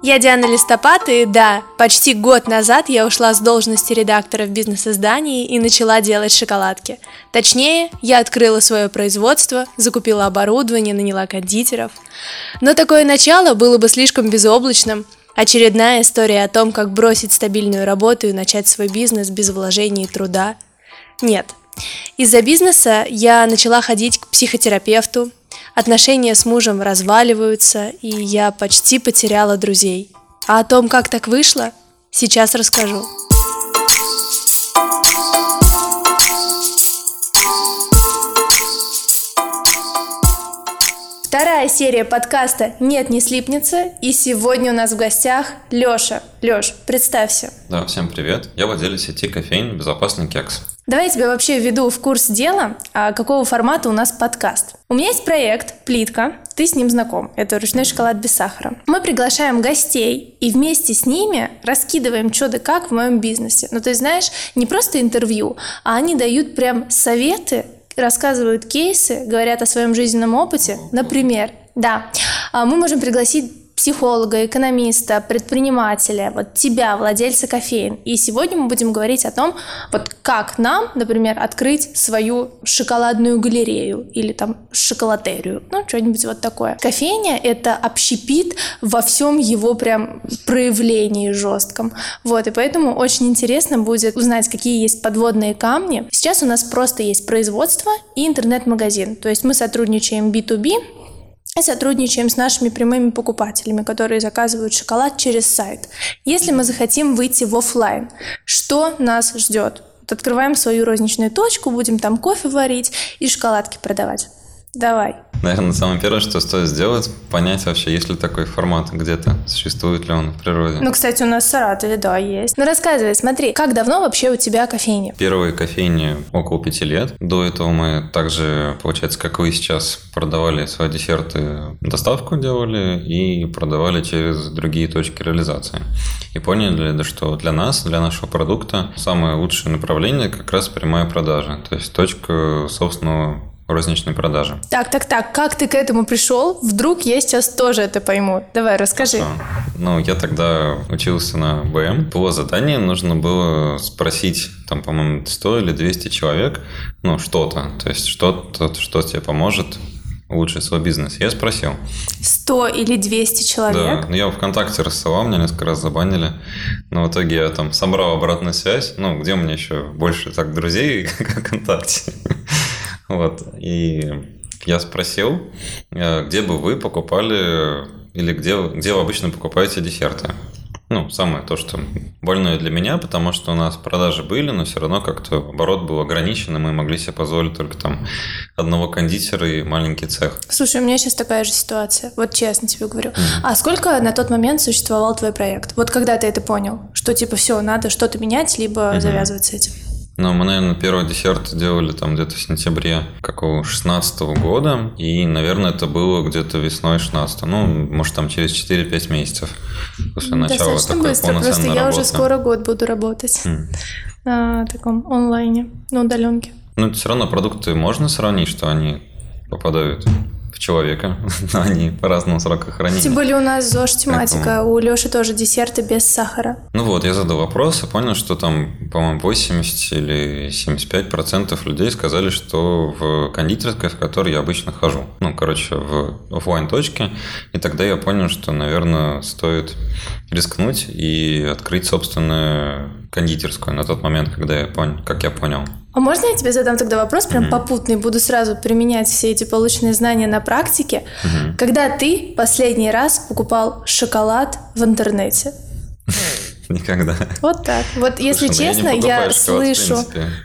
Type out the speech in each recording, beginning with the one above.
Я Диана Листопад, и да, почти год назад я ушла с должности редактора в бизнес-издании и начала делать шоколадки. Точнее, я открыла свое производство, закупила оборудование, наняла кондитеров. Но такое начало было бы слишком безоблачным. Очередная история о том, как бросить стабильную работу и начать свой бизнес без вложений и труда. Нет. Из-за бизнеса я начала ходить к психотерапевту, отношения с мужем разваливаются, и я почти потеряла друзей. А о том, как так вышло, сейчас расскажу. Вторая серия подкаста «Нет, не слипнется», и сегодня у нас в гостях Лёша. Лёш, представься. Да, всем привет. Я владелец сети кофеин «Безопасный кекс». Давай я тебя вообще введу в курс дела, а какого формата у нас подкаст. У меня есть проект «Плитка», ты с ним знаком, это ручной шоколад без сахара. Мы приглашаем гостей и вместе с ними раскидываем что да как в моем бизнесе. Ну, то есть, знаешь, не просто интервью, а они дают прям советы, рассказывают кейсы, говорят о своем жизненном опыте. Например, да, а мы можем пригласить психолога, экономиста, предпринимателя, вот тебя, владельца кофеин. И сегодня мы будем говорить о том, вот как нам, например, открыть свою шоколадную галерею или там шоколатерию, ну, что-нибудь вот такое. Кофейня — это общепит во всем его прям проявлении жестком. Вот, и поэтому очень интересно будет узнать, какие есть подводные камни. Сейчас у нас просто есть производство и интернет-магазин. То есть мы сотрудничаем B2B, и сотрудничаем с нашими прямыми покупателями, которые заказывают шоколад через сайт. Если мы захотим выйти в офлайн, что нас ждет? Открываем свою розничную точку, будем там кофе варить и шоколадки продавать. Давай. Наверное, самое первое, что стоит сделать, понять вообще, есть ли такой формат где-то, существует ли он в природе. Ну, кстати, у нас в Саратове, да, есть. Ну, рассказывай, смотри, как давно вообще у тебя кофейня? Первые кофейни около пяти лет. До этого мы также, получается, как вы сейчас, продавали свои десерты, доставку делали и продавали через другие точки реализации. И поняли, что для нас, для нашего продукта, самое лучшее направление как раз прямая продажа. То есть точка собственного розничной продажи. Так, так, так, как ты к этому пришел? Вдруг я сейчас тоже это пойму. Давай, расскажи. Хорошо. Ну, я тогда учился на БМ. По заданию нужно было спросить, там, по-моему, 100 или 200 человек, ну, что-то. То есть что-то, что тебе поможет улучшить свой бизнес. Я спросил. 100 или 200 человек? Да, я ВКонтакте рассылал, меня несколько раз забанили. Но в итоге я там собрал обратную связь. Ну, где у меня еще больше так друзей, как ВКонтакте. Вот. И я спросил, э, где бы вы покупали или где, где вы обычно покупаете десерты. Ну, самое то, что больное для меня, потому что у нас продажи были, но все равно как-то оборот был ограничен, и мы могли себе позволить только там одного кондитера и маленький цех. Слушай, у меня сейчас такая же ситуация, вот честно тебе говорю. А сколько на тот момент существовал твой проект? Вот когда ты это понял, что типа все, надо что-то менять, либо mm-hmm. завязывать с этим? Ну, мы, наверное, первый десерт делали там где-то в сентябре какого 16 года. И, наверное, это было где-то весной 16 Ну, может, там через 4-5 месяцев после начала Достаточно такой быстро, просто я работы. уже скоро год буду работать mm. на таком онлайне, на удаленке. Ну, все равно продукты можно сравнить, что они попадают человека, но они по разным срокам хранения. Тем более у нас ЗОЖ тематика, у Леши тоже десерты без сахара. Ну вот, я задал вопрос и понял, что там, по-моему, 80 или 75 процентов людей сказали, что в кондитерской, в которой я обычно хожу. Ну, короче, в офлайн точке И тогда я понял, что, наверное, стоит рискнуть и открыть собственную кондитерскую на тот момент, когда я понял, как я понял. А можно я тебе задам тогда вопрос, прям mm-hmm. попутный, буду сразу применять все эти полученные знания на практике. Mm-hmm. Когда ты последний раз покупал шоколад в интернете? Никогда. Вот так. Вот если Слушай, ну честно, я, я слышу,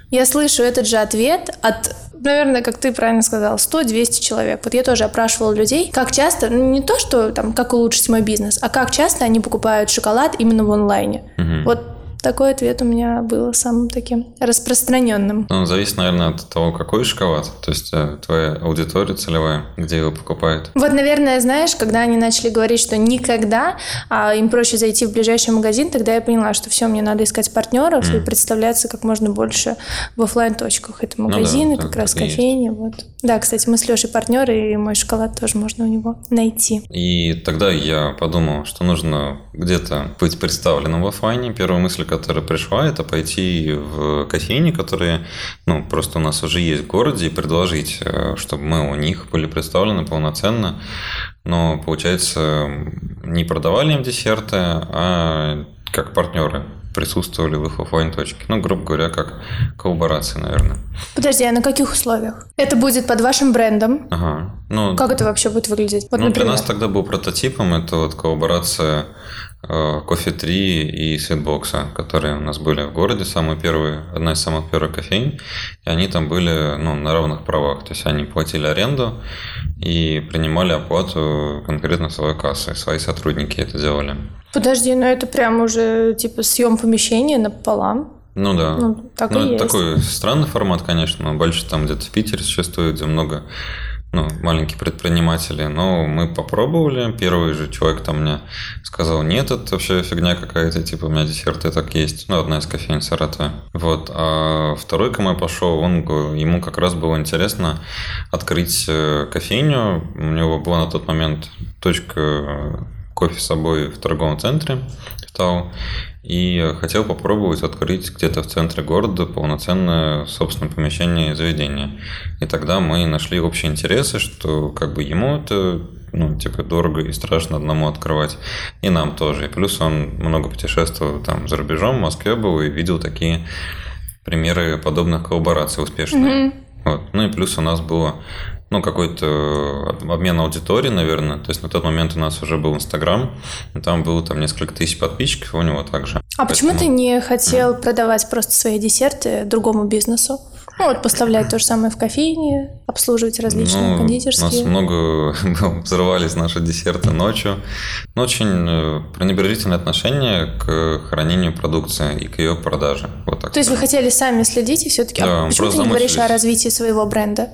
я слышу этот же ответ от наверное, как ты правильно сказал, 100-200 человек. Вот я тоже опрашивала людей, как часто, ну не то, что там, как улучшить мой бизнес, а как часто они покупают шоколад именно в онлайне. Угу. Вот Такой ответ у меня был самым таким распространенным. Ну, зависит, наверное, от того, какой шоколад. То есть э, твоя аудитория целевая, где его покупают. Вот, наверное, знаешь, когда они начали говорить, что никогда, а им проще зайти в ближайший магазин, тогда я поняла, что все, мне надо искать партнеров mm. и представляться как можно больше в офлайн точках Это магазины, ну, да, как раз кофейни. Вот. Да, кстати, мы с Лешей партнеры, и мой шоколад тоже можно у него найти. И тогда я подумал, что нужно где-то быть представленным в офлайне. Первая мысль, которая пришла, это пойти в кофейни, которые ну, просто у нас уже есть в городе, и предложить, э, чтобы мы у них были представлены полноценно. Но, получается, не продавали им десерты, а как партнеры присутствовали в их офлайн точке. Ну, грубо говоря, как коллаборации, наверное. Подожди, а на каких условиях? Это будет под вашим брендом? Ага. Ну, как это вообще будет выглядеть? Вот, ну, например. для нас тогда был прототипом, это вот коллаборация Кофе 3 и Светбокса, которые у нас были в городе, самые первые, одна из самых первых кофейн, и они там были ну, на равных правах, то есть они платили аренду и принимали оплату конкретно своей кассы, свои сотрудники это делали. Подожди, ну это прям уже типа съем помещения напополам? Ну да. Ну, так ну, и такой есть. странный формат, конечно, но больше там где-то в Питере существует, где много ну, маленькие предприниматели, но мы попробовали. Первый же человек там мне сказал, нет, это вообще фигня какая-то, типа у меня десерты так есть. Ну, одна из кофеин Саратова. Вот. А второй, кому я пошел, он, ему как раз было интересно открыть э, кофейню. У него была на тот момент точка кофе с собой в торговом центре в Тау и хотел попробовать открыть где-то в центре города полноценное собственное помещение и заведение. И тогда мы нашли общие интересы, что как бы ему это ну, типа, дорого и страшно одному открывать. И нам тоже. И плюс он много путешествовал там за рубежом, в Москве был и видел такие примеры подобных коллабораций успешных. Mm-hmm. Вот. Ну и плюс у нас было ну, какой-то обмен аудитории, наверное. То есть на тот момент у нас уже был Инстаграм, там было там несколько тысяч подписчиков у него также. А Поэтому... почему ты не хотел mm. продавать просто свои десерты другому бизнесу? Ну, вот поставлять то же самое в кофейне, обслуживать различные ну, кондитерские. У нас много взрывались наши десерты ночью. Но очень э, пренебрежительное отношение к хранению продукции и к ее продаже. Вот так. То есть вы хотели сами следить и все-таки... Да, а почему ты не говоришь о развитии своего бренда?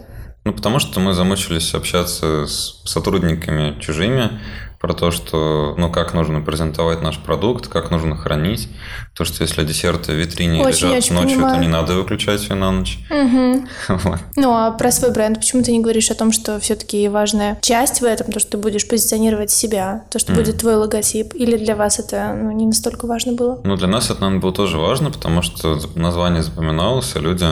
Ну, потому что мы замучились общаться с сотрудниками чужими, про то, что, ну, как нужно презентовать наш продукт, как нужно хранить. То, что если десерты в витрине очень, лежат очень ночью, понимаю. то не надо выключать ее на ночь. Угу. Вот. Ну, а про свой бренд, почему ты не говоришь о том, что все-таки важная часть в этом, то, что ты будешь позиционировать себя, то, что mm. будет твой логотип, или для вас это ну, не настолько важно было? Ну, для нас это, наверное, было тоже важно, потому что название запоминалось, и люди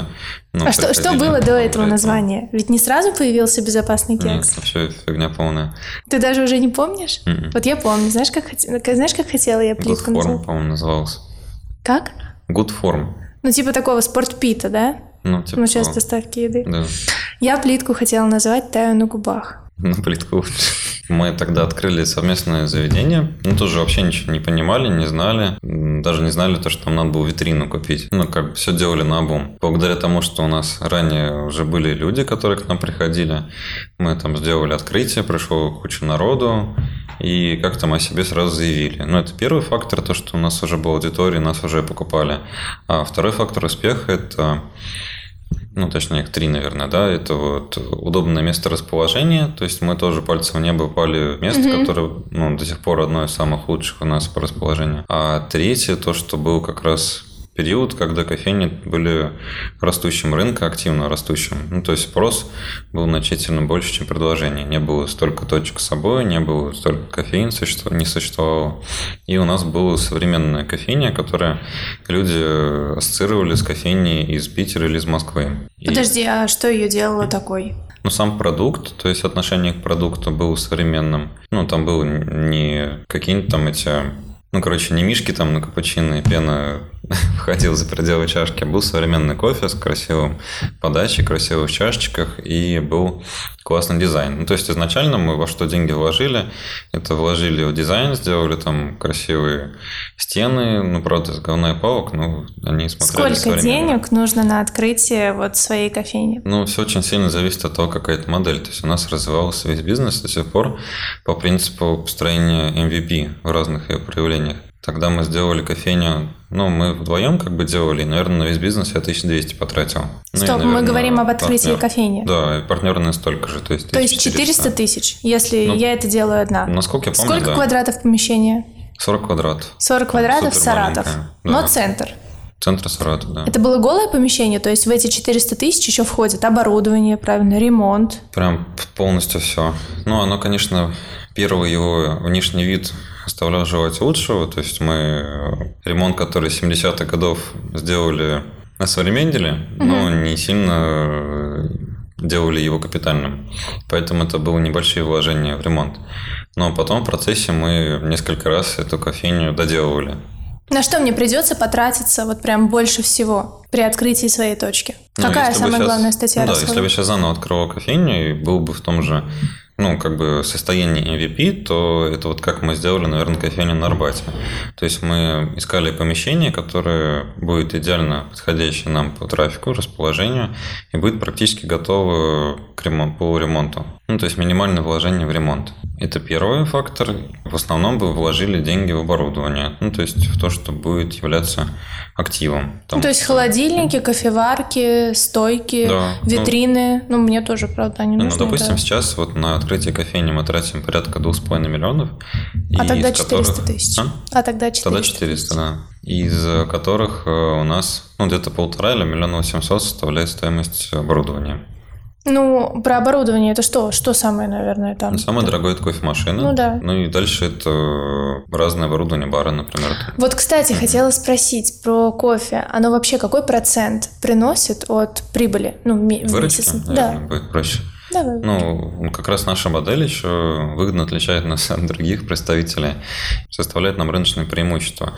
ну, а что, что было до этого названия? Ведь не сразу появился безопасный кекс? Нет, вообще фигня полная. Ты даже уже не помнишь? Mm-mm. Вот я помню. Знаешь, как, знаешь, как хотела я плитку Good Form, по-моему, назывался. Как? Good Form. Ну, типа такого спортпита, да? Ну, типа Ну, сейчас доставки еды. Да. Я плитку хотела назвать «Таю на губах». На плитку. Мы тогда открыли совместное заведение. Мы тоже вообще ничего не понимали, не знали. Даже не знали то, что нам надо было витрину купить. Ну, как бы все делали на обум. Благодаря тому, что у нас ранее уже были люди, которые к нам приходили, мы там сделали открытие, пришло куча народу, и как-то мы о себе сразу заявили. Ну, это первый фактор, то, что у нас уже была аудитория, нас уже покупали. А второй фактор успеха – это ну, точнее, их три, наверное, да, это вот удобное место расположения, то есть мы тоже пальцем в небо упали в место, mm-hmm. которое, ну, до сих пор одно из самых лучших у нас по расположению. А третье, то, что был как раз период, когда кофейни были растущим рынком, активно растущим. Ну, то есть спрос был значительно больше, чем предложение. Не было столько точек с собой, не было столько кофеин, не существовало. И у нас была современная кофейня, которая люди ассоциировали с кофейней из Питера или из Москвы. Подожди, И... а что ее делало такой? Ну, сам продукт, то есть отношение к продукту было современным. Ну, там было не какие-нибудь там эти ну, короче, не мишки там на капучино и пена входил за пределы чашки, был современный кофе с красивым подачей, красивых чашечках и был классный дизайн. Ну, то есть изначально мы во что деньги вложили, это вложили в дизайн, сделали там красивые стены, ну, правда, с говна и палок, но они смотрели Сколько денег нужно на открытие вот своей кофейни? Ну, все очень сильно зависит от того, какая это модель. То есть у нас развивался весь бизнес до сих пор по принципу построения MVP в разных ее проявлениях. Тогда мы сделали кофейню, ну, мы вдвоем как бы делали, и, наверное, на весь бизнес я 1200 потратил. Ну, Стоп, и, мы наверное, говорим об открытии партнер- кофейни. Да, и партнерные столько же, то есть То есть 400 тысяч, если Ну, я это делаю одна. Насколько я помню, Сколько да. квадратов помещения? 40 квадрат. 40 квадратов, Супер Саратов. маленькая, Но да. центр. Центр Саратов, да. Это было голое помещение, то есть в эти 400 тысяч еще входит оборудование, правильно, ремонт. Прям полностью все. Ну, оно, конечно, первый его внешний вид оставлял желать лучшего. То есть мы э, ремонт, который 70-х годов сделали на современнили, но не сильно э, делали его капитальным. Поэтому это было небольшие вложения в ремонт. Но потом в процессе мы несколько раз эту кофейню доделывали. На что мне придется потратиться вот прям больше всего при открытии своей точки? Ну, Какая самая щас- главная статья ну, Да, если бы сейчас заново открывал кофейню и был бы в том же, ну, как бы состоянии MVP, то это вот как мы сделали, наверное, кофейню на Арбате. То есть мы искали помещение, которое будет идеально подходящее нам по трафику, расположению и будет практически готово к ремонту, по ремонту. Ну, то есть минимальное вложение в ремонт. Это первый фактор. В основном бы вложили деньги в оборудование. Ну, то есть в то, что будет являться активом. Там Ну, то есть холодильники, кофеварки, стойки, Да, ну- витрины. Ну, мне тоже, правда, они Ну, нужны. допустим, да. сейчас вот на открытие кофейни мы тратим порядка 2,5 миллионов. А тогда которых- 400 тысяч. А? А тогда 400 Тогда 400, да. Из которых э, у нас ну, где-то полтора или миллиона восемьсот составляет стоимость оборудования. Ну, про оборудование это что? Что самое, наверное, там? Ну, Самое дорогое это кофемашина. Ну да. Ну и дальше это разное оборудование бара, например. Вот, кстати, хотела спросить про кофе. Оно вообще какой процент приносит от прибыли? Ну, в Выручки, месяц? наверное, Да. будет проще. Давай. Ну, как раз наша модель еще выгодно отличает нас от других представителей, составляет нам рыночное преимущество.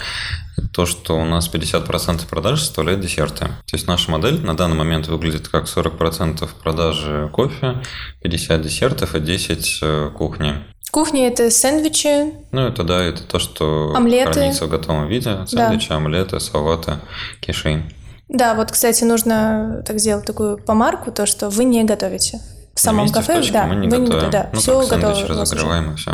То, что у нас 50% продаж составляет десерты. То есть наша модель на данный момент выглядит как 40% продажи кофе, 50 десертов и 10 э, кухни. Кухня это сэндвичи. Ну, это да, это то, что Омлеты. хранится в готовом виде. Сэндвичи, омлеты, салаты, киши. Да, вот, кстати, нужно так сделать такую помарку, то, что вы не готовите. В самом Вместе в кафе, точке да, мы не вы готовим. да, ну, все как готово. разогреваем и все.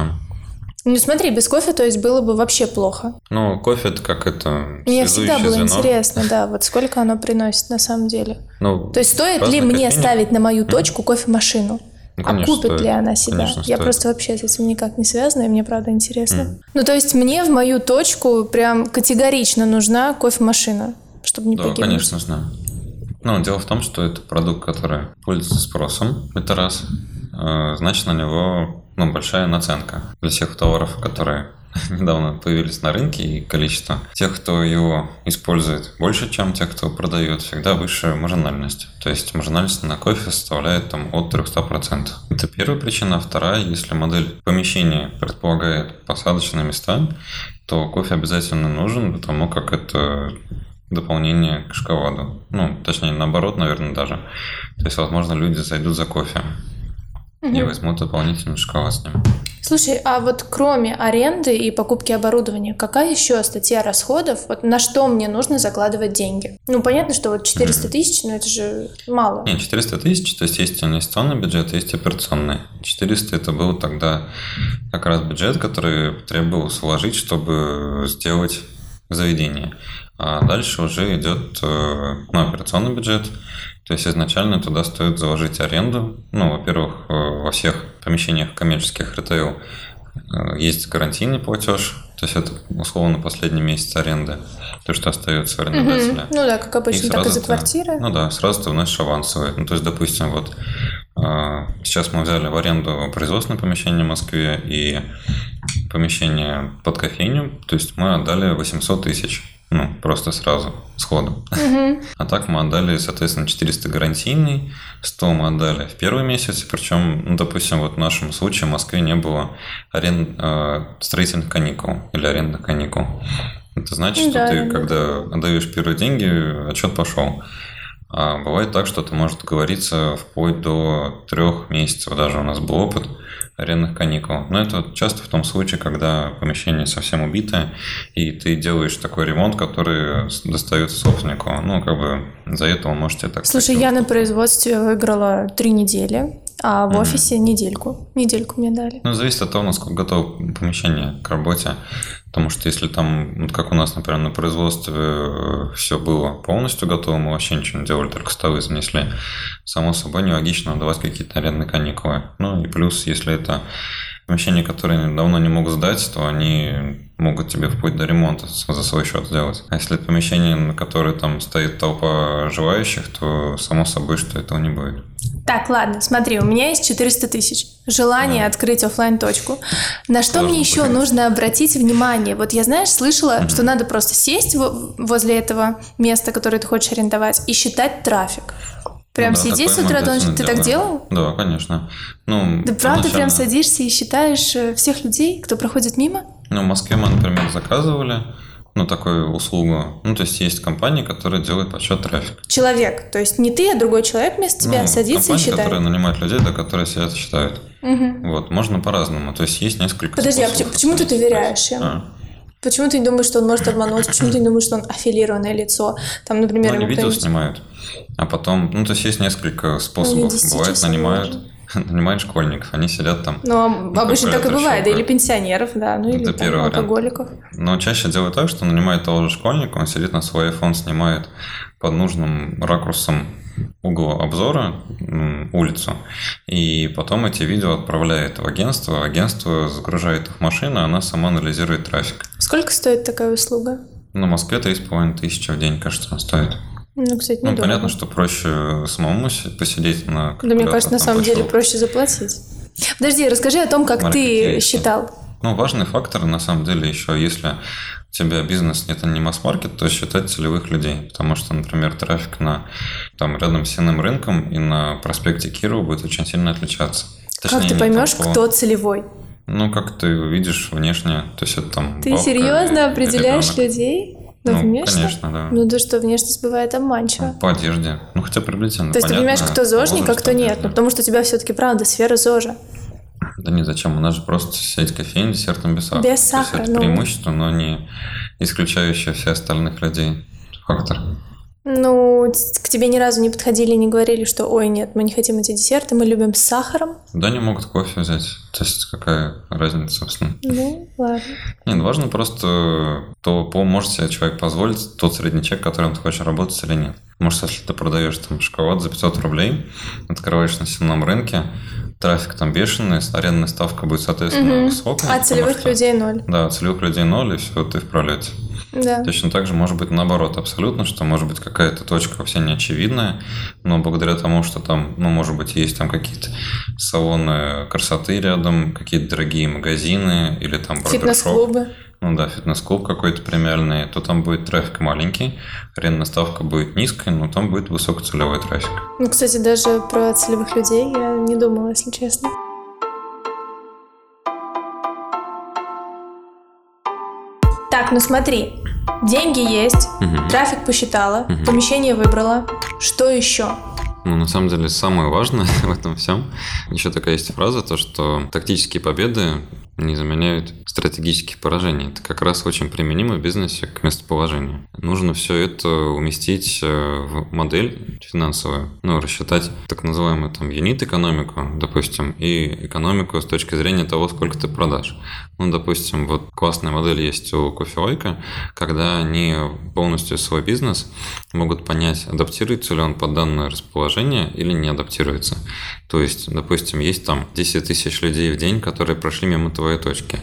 Ну, смотри, без кофе, то есть было бы вообще плохо. Ну, кофе это как это Мне всегда было звено. интересно, да, вот сколько оно приносит на самом деле. Ну, То есть стоит ли мне кофейни- ставить на мою точку кофемашину? Ну, а конечно, купит стоит. ли она себя? Конечно, Я стоит. просто вообще с этим никак не связана, и мне правда интересно. Ну, то есть мне в мою точку прям категорично нужна кофемашина, чтобы не Да, погибнуть. конечно, знаю. Ну, дело в том, что это продукт, который пользуется спросом, это раз. Э, Значит, на него ну, большая наценка для всех товаров, которые недавно появились на рынке, и количество тех, кто его использует больше, чем тех, кто продает, всегда выше маржинальность. То есть маржинальность на кофе составляет там от 300%. Это первая причина. Вторая, если модель помещения предполагает посадочные места, то кофе обязательно нужен, потому как это дополнение к шоколаду. Ну, точнее, наоборот, наверное, даже. То есть, возможно, люди зайдут за кофе и возьмут дополнительный шоколад с ним. Слушай, а вот кроме аренды и покупки оборудования, какая еще статья расходов? Вот на что мне нужно закладывать деньги? Ну, понятно, что вот 400 тысяч, но это же мало. Не, 400 тысяч, то есть есть инвестиционный бюджет, есть операционный. 400 это был тогда как раз бюджет, который требовалось вложить, чтобы сделать заведение. А дальше уже идет э, ну, операционный бюджет. То есть изначально туда стоит заложить аренду. Ну, во-первых, э, во всех помещениях коммерческих ритейл э, есть гарантийный платеж, то есть это условно последний месяц аренды, то, что остается арендодателя. Ну да, как обычно, так и за квартиры. Ну да, сразу ты вносишь авансовый. Ну, то есть, допустим, вот сейчас мы взяли в аренду производственное помещение в Москве и помещение под кофейню, то есть мы отдали 800 тысяч. Ну, просто сразу, сходу. А так мы отдали, соответственно, 400 гарантийный, 100 мы отдали в первый месяц, причем, ну, допустим, вот в нашем случае в Москве не было арен... э, строительных каникул или арендных каникул. Это значит, Ну что да, ты, да. когда отдаешь первые деньги, отчет пошел. А бывает так, что это может договориться вплоть до трех месяцев. Даже у нас был опыт арендных каникул. Но это часто в том случае, когда помещение совсем убитое, и ты делаешь такой ремонт, который достается собственнику. Ну, как бы за это он может тебе так Слушай, сказать, я на производстве выиграла три недели, а в mm-hmm. офисе недельку. Недельку мне дали. Ну, зависит от того, насколько готово помещение к работе. Потому что если там, вот как у нас, например, на производстве э, все было полностью готово, мы вообще ничего не делали, только столы занесли, само собой нелогично давать какие-то арендные каникулы. Ну и плюс, если это помещения, которые давно не могут сдать, то они могут тебе вплоть до ремонта за свой счет сделать. А если это помещение, на которое там стоит толпа желающих, то само собой, что этого не будет. Так, ладно, смотри, у меня есть 400 тысяч. Желание да. открыть офлайн точку На что Должен мне еще быть. нужно обратить внимание? Вот я, знаешь, слышала, mm-hmm. что надо просто сесть возле этого места, которое ты хочешь арендовать, и считать трафик. Прям ну, да, сидеть с утра до Ты так делал? Да, конечно. Ну, Ты правда прям садишься и считаешь э, всех людей, кто проходит мимо? Ну, в Москве мы, например, заказывали ну, такую услугу. Ну, то есть есть компании, которые делают подсчет трафика. Человек, то есть не ты, а другой человек вместо тебя ну, садится и считает. которые нанимают людей, да, которые сидят и считают. Угу. Вот, можно по-разному. То есть есть несколько Подожди, а почему ты доверяешь им? А. Почему ты не думаешь, что он может обмануть? Почему ты не думаешь, что он аффилированное лицо? Там, например, ну, они видео снимают. А потом, ну, то есть есть несколько способов. Ну, Бывает, нанимают, нанимают школьников, они сидят там. Ну, а обычно так и бывает, да, или пенсионеров, да, ну или там, алкоголиков. Но чаще делают так, что нанимают того же школьника, он сидит на свой iPhone, снимает под нужным ракурсом угол обзора улицу, и потом эти видео отправляет в агентство, агентство загружает их в машину, она сама анализирует трафик. Сколько стоит такая услуга? На Москве 3,5 тысячи в день, кажется, стоит. Ну, кстати, Ну, понятно, что проще самому посидеть на... Да, мне кажется, на самом пошел. деле проще заплатить. Подожди, расскажи о том, как ты считал. Ну, важный фактор, на самом деле, еще если тебя бизнес это не масс-маркет, то считать целевых людей. Потому что, например, трафик на там рядом с сенным рынком и на проспекте Кирова будет очень сильно отличаться. Точнее, как ты поймешь, по... кто целевой? Ну, как ты видишь внешне, то есть это там Ты серьезно определяешь ребенок. людей? Ну, ну внешне? конечно, да. Ну, да что, внешность бывает обманчива. По одежде. Ну, хотя приблизительно, То есть ты понимаешь, кто зожник, а кто нет? Ну, потому что у тебя все-таки, правда, сфера зожа. Да не зачем, у нас же просто сеть кофеин десертом без сахара. Без сахара, это ну... преимущество, но не исключающее все остальных людей фактор. Ну, к тебе ни разу не подходили и не говорили, что ой, нет, мы не хотим эти десерты, мы любим с сахаром. Да, не могут кофе взять. То есть какая разница, собственно? Ну, ладно. Нет, важно просто то, по, может себе человек позволить тот средний чек, которым ты хочешь работать или нет. Может, если ты продаешь там шоколад за 500 рублей, открываешь на сенном рынке, трафик там бешеный, арендная ставка будет, соответственно, угу. высокая. А целевых что, людей ноль. Да, целевых людей ноль, и все, ты в пролете. Да. Точно так же может быть наоборот абсолютно, что может быть какая-то точка вообще неочевидная, но благодаря тому, что там, ну, может быть, есть там какие-то салоны красоты рядом, какие-то дорогие магазины или там Фитнес-клубы. Ну да, фитнес-клуб какой-то премиальный, то там будет трафик маленький, арендная ставка будет низкая, но там будет высокоцелевой трафик. Ну, кстати, даже про целевых людей я не думала, если честно. Так, ну смотри, деньги есть, угу. трафик посчитала, угу. помещение выбрала. Что еще? Ну, на самом деле, самое важное в этом всем, еще такая есть фраза, то, что тактические победы не заменяют стратегических поражений. Это как раз очень применимо в бизнесе к местоположению. Нужно все это уместить э, в модель финансовую, ну, рассчитать так называемую там юнит-экономику, допустим, и экономику с точки зрения того, сколько ты продашь. Ну, допустим, вот классная модель есть у кофевайка, когда они полностью свой бизнес могут понять, адаптируется ли он под данное расположение или не адаптируется. То есть, допустим, есть там 10 тысяч людей в день, которые прошли мимо твоей точки.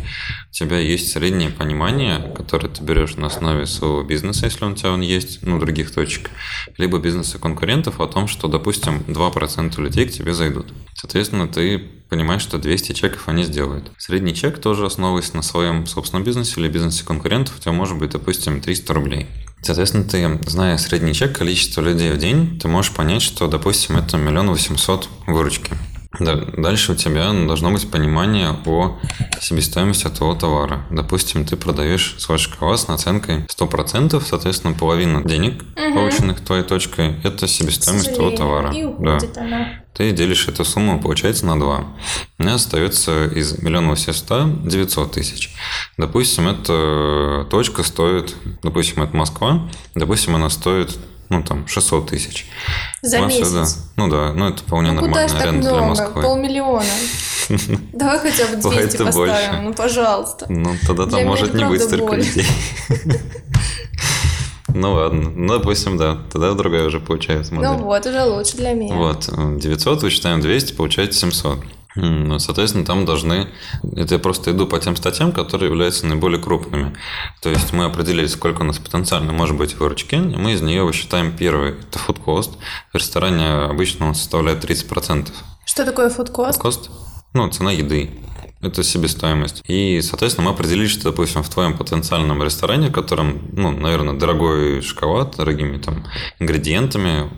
У тебя есть среднее понимание, которое ты берешь на основе своего бизнеса, если он у тебя он есть, ну, других точек, либо бизнеса конкурентов о том, что, допустим, 2% людей к тебе зайдут. Соответственно, ты понимаешь, что 200 чеков они сделают. Средний чек тоже основываясь на своем собственном бизнесе или бизнесе конкурентов, у тебя может быть, допустим, 300 рублей. Соответственно, ты, зная средний чек, количество людей в день, ты можешь понять, что, допустим, это миллион восемьсот выручки. Да, дальше у тебя должно быть понимание о себестоимости этого товара. Допустим, ты продаешь свой шоколад с наценкой 100%, соответственно, половина денег, угу. полученных твоей точкой, это себестоимость твоего товара. И да. Она. Ты делишь эту сумму, получается, на 2. У меня остается из миллиона восемьсот 900 тысяч. Допустим, эта точка стоит, допустим, это Москва, допустим, она стоит ну, там, 600 тысяч. За месяц? отсюда- ну да, ну это вполне Ну куда нормальная ж так аренда для много? Москвы. Полмиллиона. Давай хотя бы 200 Бывает и поставим, ну пожалуйста. Ну, тогда там может это не быть столько людей. Ну ладно, ну допустим, да, тогда другая уже получается модель. Ну вот, уже лучше для меня. Вот, э, 900 вычитаем 200, получается 700. Ну, соответственно, там должны... Это я просто иду по тем статьям, которые являются наиболее крупными. То есть мы определили, сколько у нас потенциально может быть выручки, и мы из нее высчитаем первый. Это food cost. В ресторане обычно он составляет 30%. Что такое фудкост? Кост? Ну, цена еды. Это себестоимость. И, соответственно, мы определили, что, допустим, в твоем потенциальном ресторане, в котором, ну, наверное, дорогой шоколад, дорогими там ингредиентами,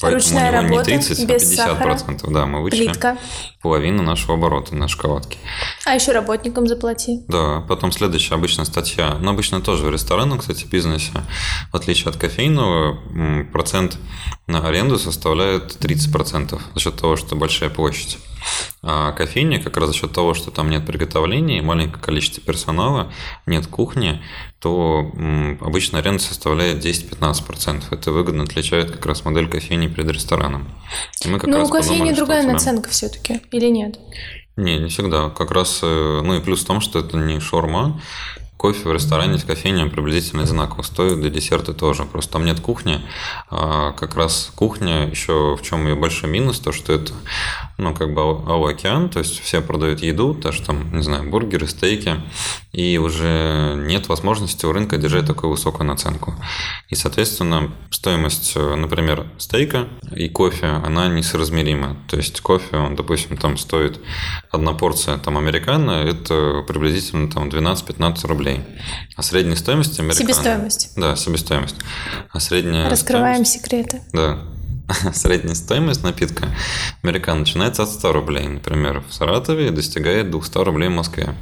поэтому Ручная у него работа, не 30, а без 50 сахара. процентов. Да, мы вычли Плитка. половину нашего оборота на шоколадке. А еще работникам заплати. Да, потом следующая обычная статья, ну, обычно тоже в ресторанном, кстати, бизнесе, в отличие от кофейного, процент на аренду составляет 30% за счет того, что большая площадь. А кофейня как раз за счет того, что там нет приготовлений, маленькое количество персонала, нет кухни, то обычно аренда составляет 10-15%. Это выгодно отличает как раз модель кофейни перед рестораном. И мы как Ну, раз у кофейни подумали, другая тебя- наценка все-таки, или нет? не, не всегда. Как раз, э, ну и плюс в том, что это не шаурма. Кофе в ресторане с кофейней приблизительно одинаково стоит, для десерта тоже. Просто там нет кухни. А как раз кухня еще в чем ее большой минус, то что это, ну, как бы ау океан, то есть все продают еду, даже там, не знаю, бургеры, стейки, и уже нет возможности у рынка держать такую высокую наценку. И, соответственно, стоимость, э, например, стейка и кофе, она несоразмерима. То есть кофе, он, допустим, там стоит одна порция там американо, это приблизительно там 12-15 рублей. А средняя стоимость американо... Себестоимость. Да, себестоимость. А средняя Раскрываем стоимость- секреты. Да. Средняя стоимость напитка американо начинается от 100 рублей, например, в Саратове и достигает 200 рублей в Москве.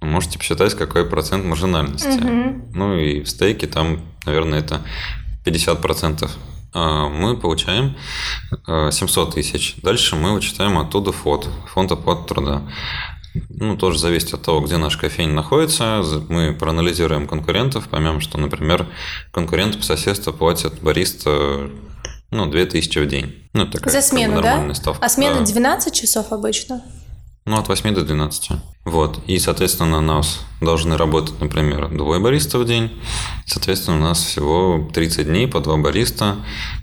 Вы Можете посчитать, какой процент маржинальности. Ну и в стейке там, наверное, это 50%. А Мы получаем э, 700 тысяч. Дальше мы вычитаем оттуда фонд, фонд оплаты труда. Ну, тоже зависит от того, где наш кофейня находится. Мы проанализируем конкурентов, поймем, что, например, конкуренты по соседству платят бариста ну, 2000 в день. Ну, это такая За как бы смену, да? нормальная ставка. А смена Да. 12 часов обычно? Ну, от 8 до 12. Вот. И, соответственно, у нас должны работать, например, двое бариста в день. Соответственно, у нас всего 30 дней по два бариста.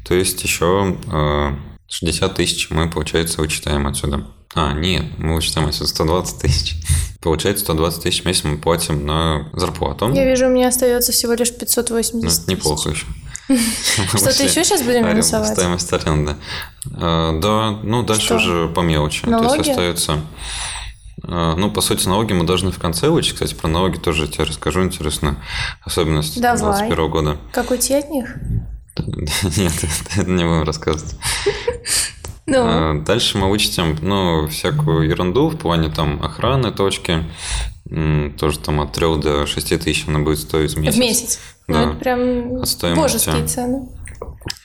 То есть еще э, 60 тысяч мы, получается, вычитаем отсюда. А, нет, мы вычитаем отсюда 120 тысяч. Получается, 120 тысяч в месяц мы платим на зарплату. Я вижу, у меня остается всего лишь 580 Ну, это неплохо еще. Что-то еще сейчас будем минусовать? Стоимость аренды. Да, ну дальше уже по мелочи. То есть остается... а, Ну, по сути, налоги мы должны в конце вычесть. Кстати, про налоги тоже тебе расскажу, интересно. Особенность Давай. 2021 года. Как уйти от них? Нет, это не будем рассказывать. Ну, А, Дальше мы вычтем, ну, всякую ерунду в плане там охраны точки. Тоже там от 3 до 6 тысяч она будет стоить в месяц. в месяц. да. Ну, это прям От стоимости. божеские цены.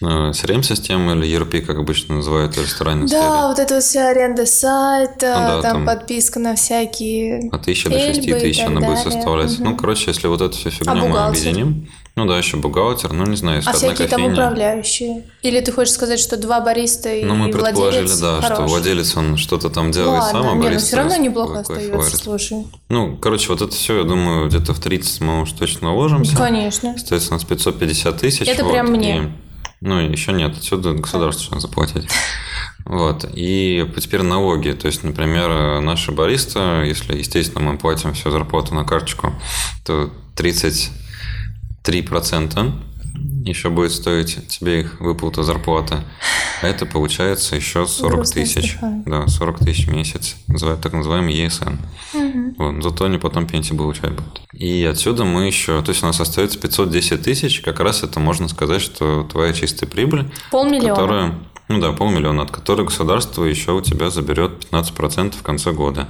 CRM-система или ERP, как обычно называют в ресторанной Да, сфере. вот это вот вся аренда сайта, Ну да, там, там подписка на всякие... От 1000 до 6 Эльбы и тысяч она будет далее. составлять. Мгм. Ну, короче, если вот эту всю фигню А мы объединим. Ну да, еще бухгалтер, ну не знаю, если А одна всякие там кофейня. управляющие? Или ты хочешь сказать, что два бариста и Ну, мы предположили, владелец да, что хорош? владелец, он что-то там делает Ладно, сам, а не, ну бариста все равно неплохо остается, варит. слушай. Ну, короче, вот это все, я думаю, где-то в 30 мы уж точно уложимся. Конечно. Остается у нас 550 тысяч. Это вот, прям мне. и- ну, еще нет, отсюда государство нужно заплатить. Вот. И теперь налоги. То есть, например, наши бариста, если, естественно, мы платим всю зарплату на карточку, то 33% еще будет стоить тебе их выплата зарплаты. А это получается еще 40 Грустно тысяч. Да, 40 тысяч в месяц. Называют так называемый ЕСН. Вот, зато они потом пенсии получать будут. И отсюда мы еще, то есть у нас остается 510 тысяч, как раз это можно сказать, что твоя чистая прибыль, Полмиллиона. которая, ну да, полмиллиона, от которой государство еще у тебя заберет 15% в конце года.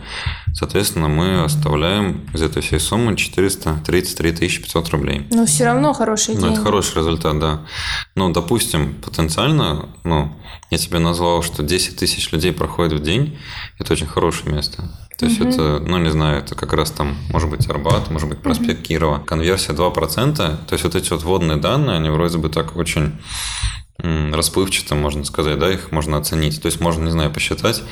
Соответственно, мы оставляем из этой всей суммы 433 500 рублей. Но все равно хорошие Ну, деньги. это хороший результат, да. Ну, допустим, потенциально, ну, я тебе назвал, что 10 тысяч людей проходит в день. Это очень хорошее место. То есть это, ну не знаю, это как раз там, может быть, Арбат, может быть, проспект Кирова. Конверсия 2%, то есть вот эти вот вводные данные, они вроде бы так очень расплывчато, можно сказать, да, их можно оценить. То есть можно, не знаю, посчитать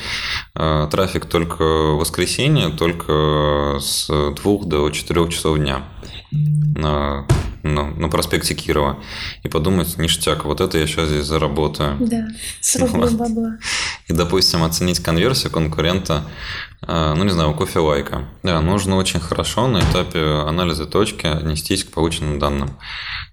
э, трафик только в воскресенье, только с двух до четырех часов дня на, на, на проспекте Кирова и подумать, ништяк, вот это я сейчас здесь заработаю. Да, срок вот. бабла. И, допустим, оценить конверсию конкурента, э, ну, не знаю, у кофе-лайка. Да, нужно очень хорошо на этапе анализа точки отнестись к полученным данным.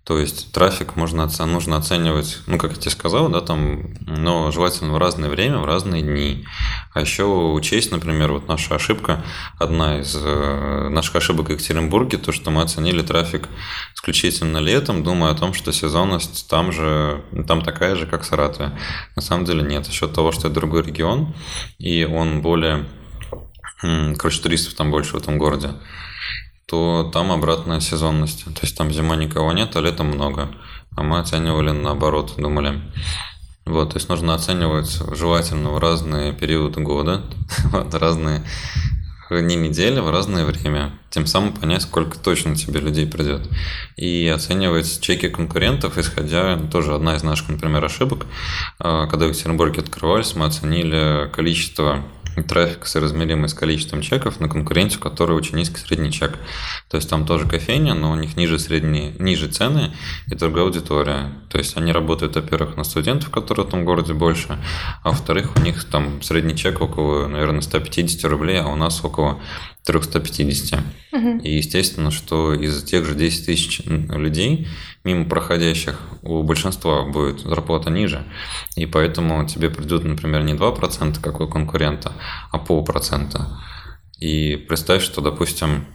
То есть трафик можно, нужно оценивать, ну, как я тебе сказал, да, там, но желательно в разное время, в разные дни. А еще учесть, например, вот наша ошибка, одна из э, наших ошибок в Екатеринбурге, то, что мы оценили трафик исключительно летом, думая о том, что сезонность там же, там такая же, как в Саратове. На самом деле нет. За счет того, что это другой регион, и он более короче, туристов там больше в этом городе то там обратная сезонность. То есть там зима никого нет, а летом много. А мы оценивали наоборот, думали. Вот, то есть нужно оценивать желательно в разные периоды года, вот, разные не недели, в разное время. Тем самым понять, сколько точно тебе людей придет. И оценивать чеки конкурентов, исходя, тоже одна из наших, например, ошибок. А, когда в Екатеринбурге открывались, мы оценили количество трафик соразмеримый с количеством чеков на конкуренцию, которая очень низкий средний чек. То есть там тоже кофейня, но у них ниже средние, ниже цены и другая аудитория. То есть они работают, во-первых, на студентов, которые в этом городе больше, а во-вторых, у них там средний чек около, наверное, 150 рублей, а у нас около 350. Угу. И естественно, что из тех же 10 тысяч людей, мимо проходящих, у большинства будет зарплата ниже. И поэтому тебе придут, например, не 2%, как у конкурента, а полпроцента. И представь, что, допустим,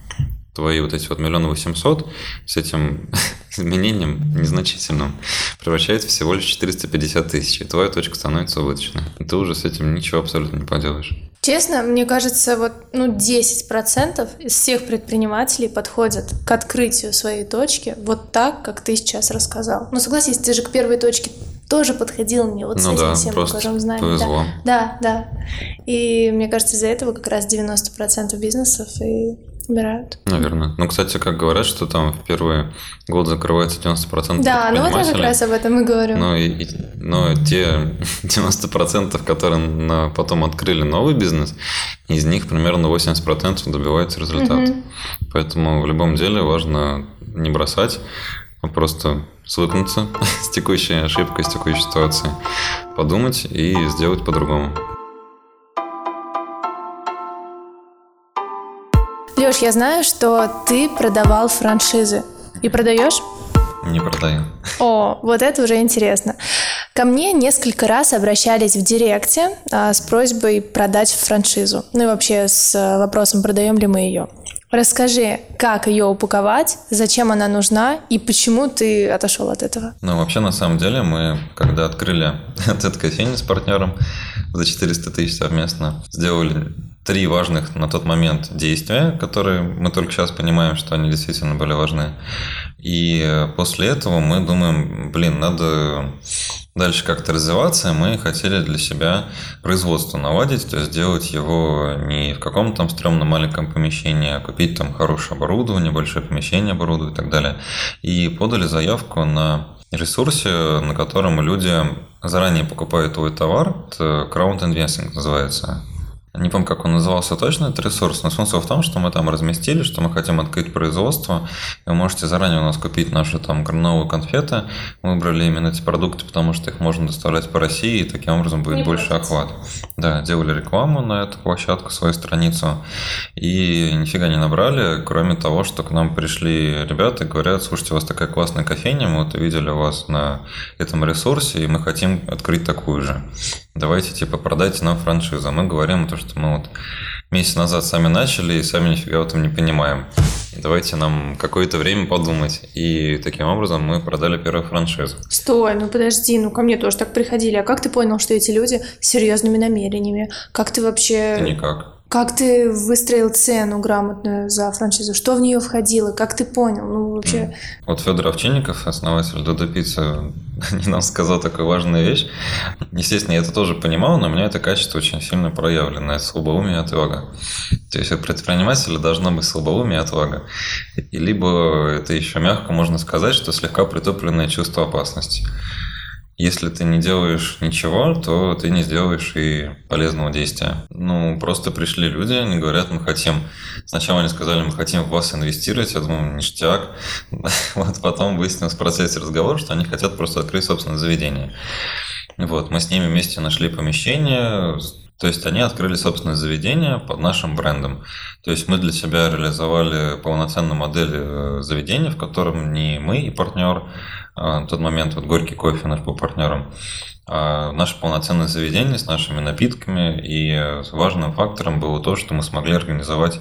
твои вот эти вот миллион восемьсот с этим изменением незначительным превращается всего лишь 450 тысяч, и твоя точка становится убыточной. И ты уже с этим ничего абсолютно не поделаешь. Честно, мне кажется, вот ну, 10% из всех предпринимателей подходят к открытию своей точки вот так, как ты сейчас рассказал. Ну, согласись, ты же к первой точке тоже подходил мне вот ну с этим да, всем багажом знаний. Повезло. Да, да, да. И мне кажется, из-за этого как раз 90% бизнесов и убирают. Наверное. Ну, кстати, как говорят, что там в первый год закрывается 90% Да, ну вот я как раз об этом и говорю. Ну, и, и, но те 90%, которые на, потом открыли новый бизнес, из них примерно 80% добивается результата. Угу. Поэтому в любом деле важно не бросать, просто свыкнуться с текущей ошибкой, с текущей ситуацией, подумать и сделать по-другому. Леш, я знаю, что ты продавал франшизы. И продаешь? Не продаю. О, вот это уже интересно. Ко мне несколько раз обращались в директе а, с просьбой продать франшизу. Ну и вообще с а, вопросом, продаем ли мы ее. Расскажи, как ее упаковать, зачем она нужна и почему ты отошел от этого? Ну, вообще, на самом деле, мы, когда открыли этот кофейню с партнером за 400 тысяч совместно, сделали три важных на тот момент действия, которые мы только сейчас понимаем, что они действительно были важны. И после этого мы думаем, блин, надо дальше как-то развиваться, мы хотели для себя производство наладить, то есть сделать его не в каком-то там стрёмном маленьком помещении, а купить там хорошее оборудование, большое помещение оборудовать и так далее. И подали заявку на ресурсе, на котором люди заранее покупают твой товар, это crowd investing называется. Не помню, как он назывался точно, этот ресурс, но смысл в том, что мы там разместили, что мы хотим открыть производство. Вы можете заранее у нас купить наши там грановые конфеты. Мы выбрали именно эти продукты, потому что их можно доставлять по России, и таким образом будет Не больше платить. охват. Да, делали рекламу на эту площадку, свою страницу, и нифига не набрали, кроме того, что к нам пришли ребята и говорят, слушайте, у вас такая классная кофейня, мы вот увидели вас на этом ресурсе, и мы хотим открыть такую же давайте типа продайте нам франшизу. Мы говорим то, что мы вот месяц назад сами начали и сами нифига в этом не понимаем. Давайте нам какое-то время подумать. И таким образом мы продали первую франшизу. Стой, ну подожди, ну ко мне тоже так приходили. А как ты понял, что эти люди с серьезными намерениями? Как ты вообще... Да никак. Как ты выстроил цену грамотную за франшизу? Что в нее входило? Как ты понял? Ну, вообще... Вот Федор Овчинников, основатель Додо Пицца, не нам сказал такую важную вещь. Естественно, я это тоже понимал, но у меня это качество очень сильно проявлено. Это слабоумие и отвага. То есть у предпринимателя должна быть слабоумие и отвага. И либо это еще мягко можно сказать, что слегка притупленное чувство опасности. Если ты не делаешь ничего, то ты не сделаешь и полезного действия. Ну, просто пришли люди, они говорят, мы хотим... Сначала они сказали, мы хотим в вас инвестировать. Я думаю, ништяк. Вот потом выяснилось в процессе разговора, что они хотят просто открыть собственное заведение. Вот, мы с ними вместе нашли помещение, то есть они открыли собственное заведение под нашим брендом. То есть мы для себя реализовали полноценную модель э, заведения, в котором не мы и партнер, на тот момент вот Горький кофе наш был партнером, а наше полноценное заведение с нашими напитками. И важным фактором было то, что мы смогли организовать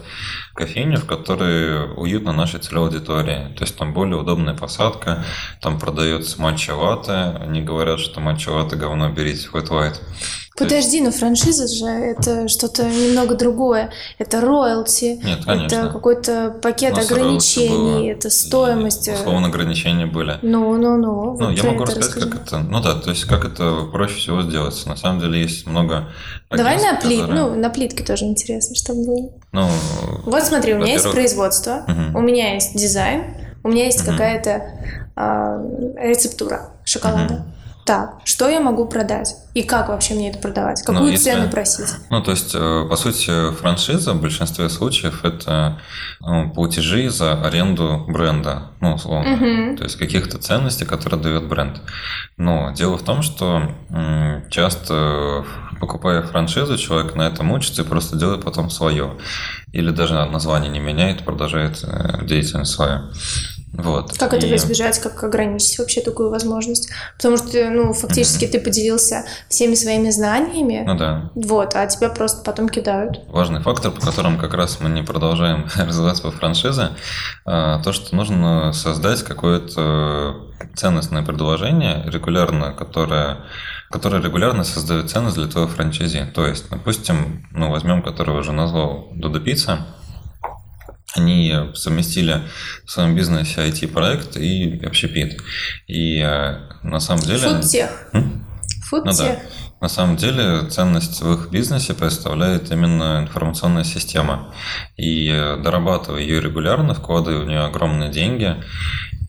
кофейню, в которой уютно нашей целевой аудитории. То есть там более удобная посадка, там продается матча латте. Они говорят, что матча латте говно берите в White Подожди, но франшиза же это что-то немного другое. Это роялти, это какой-то пакет ограничений, это стоимость. И, условно ограничения были. Ну, ну, ну. Ну, я могу рассказать, расскажи. как это. Ну да, то есть как это проще всего сделать. На самом деле есть много. Давай на плит, которые... ну на плитке тоже интересно, чтобы было. Ну. Вот смотри, у меня есть производство, угу. у меня есть дизайн, у меня есть угу. какая-то э, рецептура шоколада. Угу. Так, что я могу продать? И как вообще мне это продавать? Какую ну, если, цену просить? Ну, то есть, э, по сути, франшиза в большинстве случаев это ну, платежи за аренду бренда, ну, условно. Угу. То есть, каких-то ценностей, которые дает бренд. Но дело в том, что часто, покупая франшизу, человек на этом учится и просто делает потом свое. Или даже название не меняет, продолжает э, деятельность свою. Вот. Как этого избежать, как ограничить вообще такую возможность? Потому что, ну, фактически mm-hmm. ты поделился всеми своими знаниями. Ну да. Вот, а тебя просто потом кидают. Важный фактор, по которому как раз мы не продолжаем развиваться по франшизе, а, то, что нужно создать какое-то ценностное предложение регулярно, которое которое регулярно создает ценность для твоего франчайзи. То есть, допустим, ну, возьмем, который уже назвал Додо Пицца, они совместили в своем бизнесе IT-проект и общепит. И э, на самом деле... Фудтех. Фудтех. Ну, да. На самом деле ценность в их бизнесе представляет именно информационная система. И э, дорабатывая ее регулярно, вкладывая в нее огромные деньги,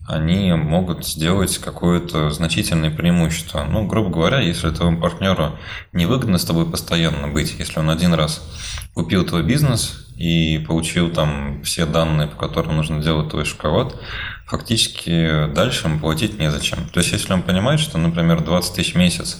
они могут сделать какое-то значительное преимущество. Ну, грубо говоря, если твоему партнеру невыгодно с тобой постоянно быть, если он один раз купил твой бизнес, и получил там все данные, по которым нужно делать твой шоколад, фактически дальше ему платить незачем. То есть, если он понимает, что, например, 20 тысяч в месяц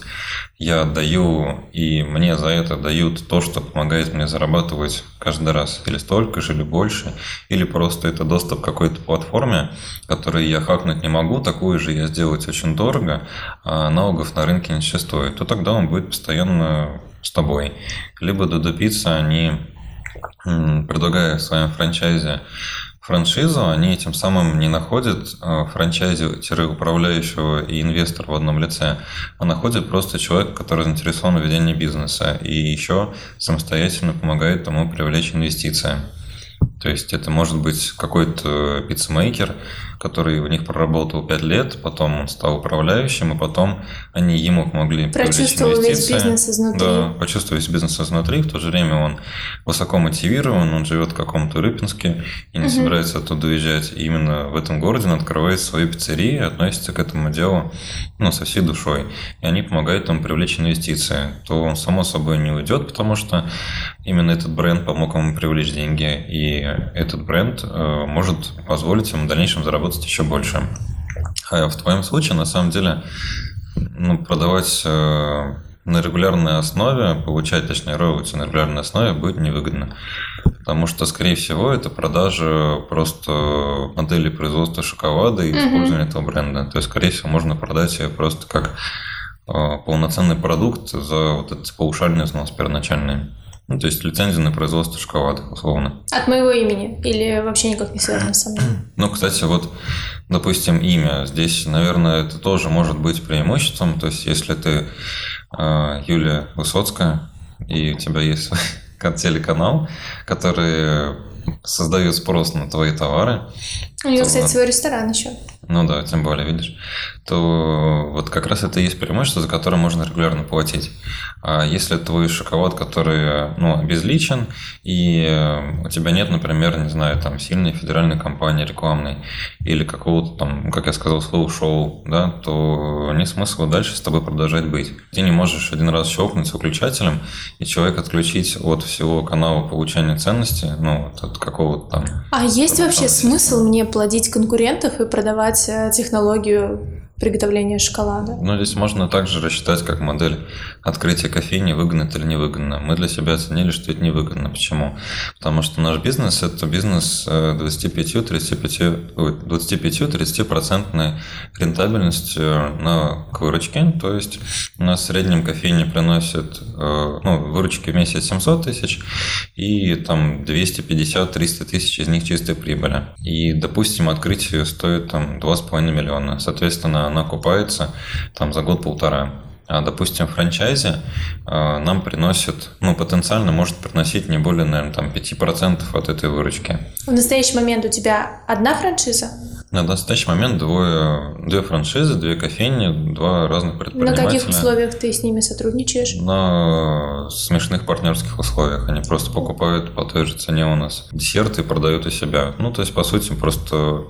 я отдаю, и мне за это дают то, что помогает мне зарабатывать каждый раз, или столько же, или больше, или просто это доступ к какой-то платформе, которую я хакнуть не могу, такую же я сделать очень дорого, а налогов на рынке не существует, то тогда он будет постоянно с тобой. Либо Pizza, они предлагая в своем франчайзе франшизу, они этим самым не находят э, франчайзи-управляющего и инвестора в одном лице, а находят просто человека, который заинтересован в ведении бизнеса и еще самостоятельно помогает тому привлечь инвестиции. То есть это может быть какой-то пиццемейкер, который у них проработал 5 лет, потом он стал управляющим, и потом они ему помогли Прочувствовал весь бизнес изнутри. Да, почувствовал весь бизнес изнутри, в то же время он высоко мотивирован, он живет в каком-то Рыбинске и не угу. собирается оттуда уезжать. И именно в этом городе он открывает свою пиццерию относится к этому делу ну, со всей душой. И они помогают ему привлечь инвестиции. То он, само собой, не уйдет, потому что именно этот бренд помог ему привлечь деньги, и этот бренд э, может позволить ему в дальнейшем заработать заработать еще больше. А в твоем случае, на самом деле, ну, продавать э, на регулярной основе, получать, точнее, роялти на регулярной основе будет невыгодно. Потому что, скорее всего, это продажа просто модели производства шоколада и mm-hmm. этого бренда. То есть, скорее всего, можно продать ее просто как э, полноценный продукт за вот этот паушальный взнос первоначальный. Ну, то есть лицензия на производство шоколада, условно. От моего имени? Или вообще никак не связано со мной? Ну, кстати, вот, допустим, имя. Здесь, наверное, это тоже может быть преимуществом. То есть, если ты э, Юлия Высоцкая, и у тебя есть телеканал, который создает спрос на твои товары. У него, кстати, свой ресторан еще. Ну да, тем более, видишь, то вот как раз это и есть преимущество, за которое можно регулярно платить. А если твой шоколад, который ну, обезличен, и у тебя нет, например, не знаю, там сильной федеральной компании рекламной или какого-то там, как я сказал, слоу-шоу, да, то нет смысла дальше с тобой продолжать быть. Ты не можешь один раз щелкнуть с выключателем, и человек отключить от всего канала получения ценности, ну, от какого-то там... А есть вообще смысл мне плодить конкурентов и продавать э, технологию приготовления шоколада. Ну, здесь можно также рассчитать как модель открытия кофейни, выгодно это или невыгодно. Мы для себя оценили, что это невыгодно. Почему? Потому что наш бизнес – это бизнес 25-30% рентабельностью на выручке. То есть у нас в среднем кофейни приносит э, ну, выручки в месяц 700 тысяч и там 250-300 тысяч из них чистой прибыли. И, допустим, открытие стоит там 2,5 миллиона. Соответственно, она окупается там за год-полтора. А, допустим, франчайзи э, нам приносит, ну, потенциально может приносить не более, наверное, там 5% от этой выручки. В настоящий момент у тебя одна франшиза? На настоящий момент двое, две франшизы, две кофейни, два разных предпринимателя. На каких условиях ты с ними сотрудничаешь? На смешных партнерских условиях. Они просто покупают по той же цене у нас десерты и продают у себя. Ну, то есть, по сути, просто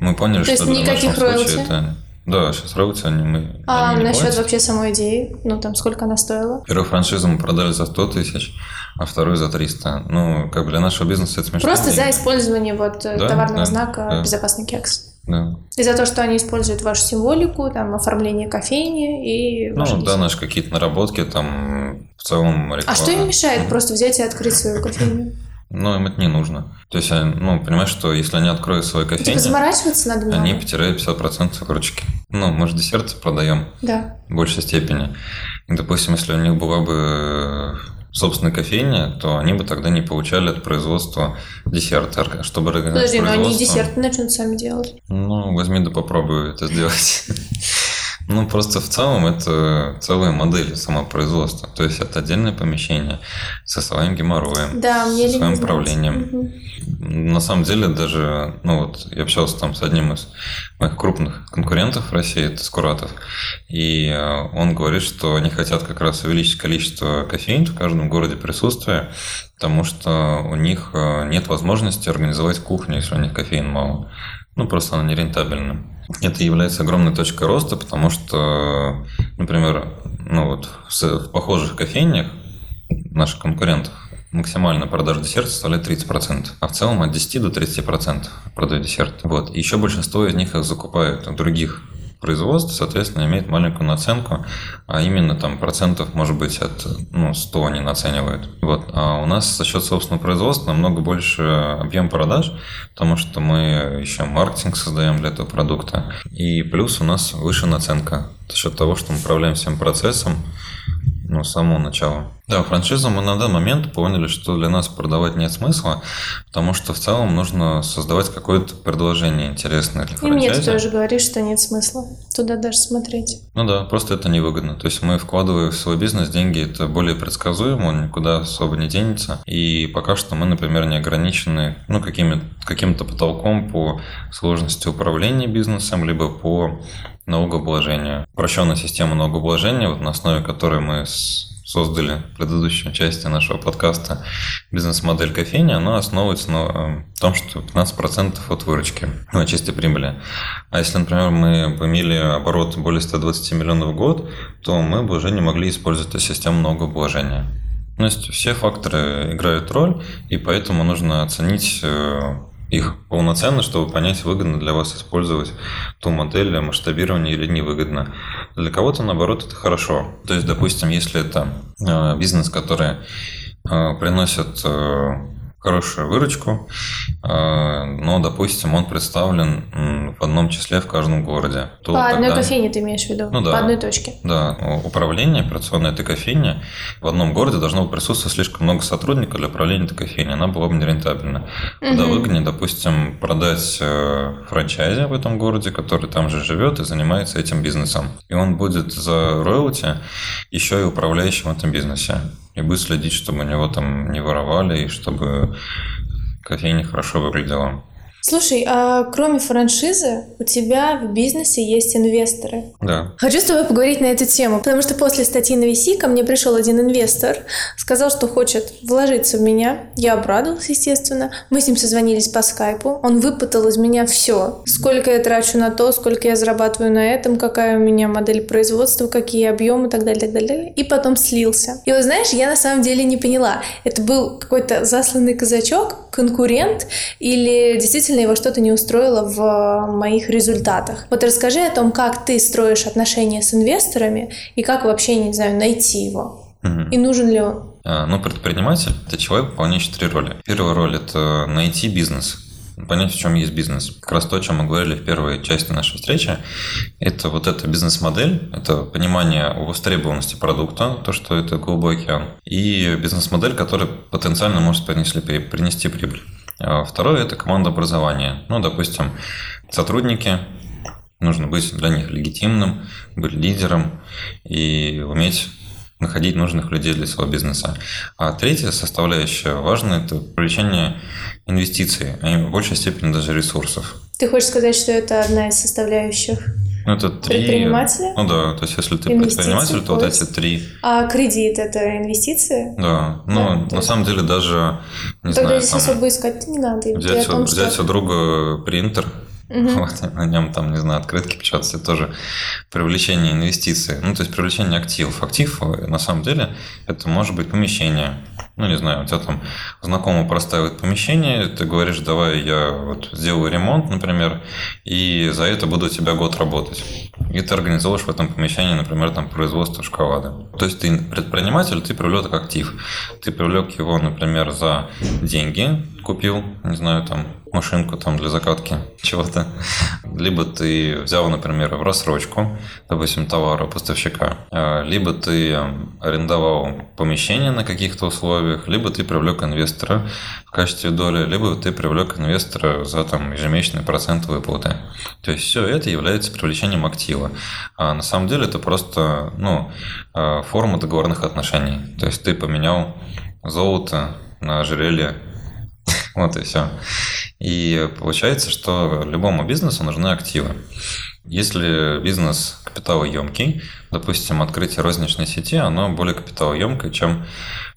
мы поняли, то что есть никаких в нашем роялти? случае это да, сейчас роутся они мы. А они насчет платят. вообще самой идеи? Ну, там, сколько она стоила? Первую франшизу мы продали за 100 тысяч, а вторую за 300. Ну, как бы для нашего бизнеса это смешно. Просто за использование вот э, Да, товарного да, знака да. «Безопасный кекс». Да. И за то, что они используют вашу символику, там, оформление кофейни и Ну, да, десерты. наши какие-то наработки, там, в целом реклама. А что им мешает Мгм. просто взять и открыть свою кофейню? Ну, им это не нужно. То есть, ну, понимаешь, что если они откроют свою Типа кофейню, заморачиваться надо много? они потеряют 50% выручки. Ну, мы же десерты продаем Да. в большей степени. И, допустим, если у них была бы собственная кофейня, то они бы тогда не получали от производства десерта. Чтобы Подожди, но они производство- десерты начнут сами делать. Ну, возьми да попробуй это сделать. Ну, просто в целом это целая модель самопроизводства. То есть это отдельное помещение со своим геморроем, Да, со своим управлением. Мгм. На самом деле даже, ну вот, я общался там с одним из моих крупных конкурентов в России, это Скуратов, и э, он говорит, что они хотят как раз увеличить количество кофеин в каждом городе присутствия, потому что у них э, нет возможности организовать кухню, если у них кофеин мало. Ну, просто она нерентабельна. Это является огромной точкой роста, потому что, например, ну вот в похожих кофейнях наших конкурентов максимальная продажа десерта составляет 30%, а в целом от 10 до 30% продают десерт. Вот. И еще большинство из них их закупают от других производств, соответственно, имеет маленькую наценку, а именно там процентов, может быть, от ну, 100 они наценивают. Вот. А у нас за счет собственного производства намного больше объем продаж, потому что мы еще маркетинг создаем для этого продукта. И плюс у нас выше наценка за счет того, что мы управляем всем процессом, ну, с самого начала. Да, франшизу мы на данный момент поняли, что для нас продавать нет смысла, потому что в целом нужно создавать какое-то предложение интересное для И мне ты франчайзи. тоже говоришь, что нет смысла туда даже смотреть. Ну да, просто это невыгодно. То есть мы вкладывая в свой бизнес деньги, это более предсказуемо, он никуда особо не денется. И пока что мы, например, не ограничены ну, каким-то потолком по сложности управления бизнесом, либо по налогообложению. Упрощенная система налогообложения, вот на основе которой мы создали в предыдущей части нашего подкаста бизнес-модель кофейни, она основывается на э, том, что 15% от выручки, ну, чистой прибыли. А если, например, мы имели оборот более 120 миллионов в год, то мы бы уже не могли использовать эту систему налогообложения. То есть все факторы играют роль, и поэтому нужно оценить э, их полноценно, чтобы понять, выгодно для вас использовать ту модель масштабирования или невыгодно. Для кого-то, наоборот, это хорошо. То есть, допустим, если это э, бизнес, который э, приносит э, хорошую выручку, э, но, допустим, он представлен в одном числе в каждом городе. То По одной кофейне ты имеешь в виду? Ну да. По одной точке? Да. Управление операционной этой кофейни в одном городе должно присутствовать слишком много сотрудников для управления этой кофейней. Она была бы нерентабельна. Куда угу. выгоднее, допустим, продать э, франчайзе в этом городе, который там же живет и занимается этим бизнесом. И он будет за роялти еще и управляющим в этом бизнесе. И будет следить, чтобы у него там не воровали, и чтобы кофейня хорошо выглядела. Слушай, а кроме франшизы, у тебя в бизнесе есть инвесторы. Да. Хочу с тобой поговорить на эту тему, потому что после статьи на VC ко мне пришел один инвестор, сказал, что хочет вложиться в меня. Я обрадовалась, естественно. Мы с ним созвонились по скайпу. Он выпытал из меня все. Сколько я трачу на то, сколько я зарабатываю на этом, какая у меня модель производства, какие объемы и так далее, так далее. И потом слился. И вот знаешь, я на самом деле не поняла, это был какой-то засланный казачок, конкурент или действительно действительно его что-то не устроило в моих результатах. Вот расскажи о том, как ты строишь отношения с инвесторами и как вообще, не знаю, найти его. Угу. И нужен ли он? А, ну, предприниматель – это человек, выполняющий три роли. Первая роль – это найти бизнес, понять, в чем есть бизнес. Как раз то, о чем мы говорили в первой части нашей встречи, это вот эта бизнес-модель, это понимание востребованности продукта, то, что это голубой океан, и бизнес-модель, которая потенциально может принести, принести прибыль. А второе – это команда образования. Ну, допустим, сотрудники, нужно быть для них легитимным, быть лидером и уметь находить нужных людей для своего бизнеса. А третья составляющая важная – это привлечение инвестиций, а в большей степени даже ресурсов. Ты хочешь сказать, что это одна из составляющих? Ну, это три... Предприниматели? Ну да, то есть если ты предприниматель, то вот эти три. А кредит – это инвестиции? Да, ну, да, на самом деле даже, не Тогда знаю, здесь там, особо искать не надо. Взять, том, что... взять у друга принтер, Угу. Вот, на нем там, не знаю, открытки печатать, это тоже привлечение инвестиций. Ну, то есть привлечение активов. Актив, э, на самом деле, это может быть помещение, ну, не знаю, у тебя там знакомый простаивает помещение, ты говоришь, давай я вот сделаю ремонт, например, и за это буду у тебя год работать. И ты организовываешь в этом помещении, например, там производство шоколада. То есть ты предприниматель, ты привлек актив. Ты привлек его, например, за деньги, купил, не знаю, там машинку там для закатки чего-то. Либо ты взял, например, в рассрочку, допустим, товара поставщика, а, либо ты арендовал помещение на каких-то условиях, либо ты привлек инвестора в качестве доли, либо ты привлек инвестора за там ежемесячные проценты выплаты. То есть все это является привлечением актива. А на самом деле это просто ну, а, форма договорных отношений. То есть ты поменял золото на ожерелье вот и все. И получается, что любому бизнесу нужны активы. Если бизнес капиталоемкий, допустим, открытие розничной сети, оно более капиталоемкое, чем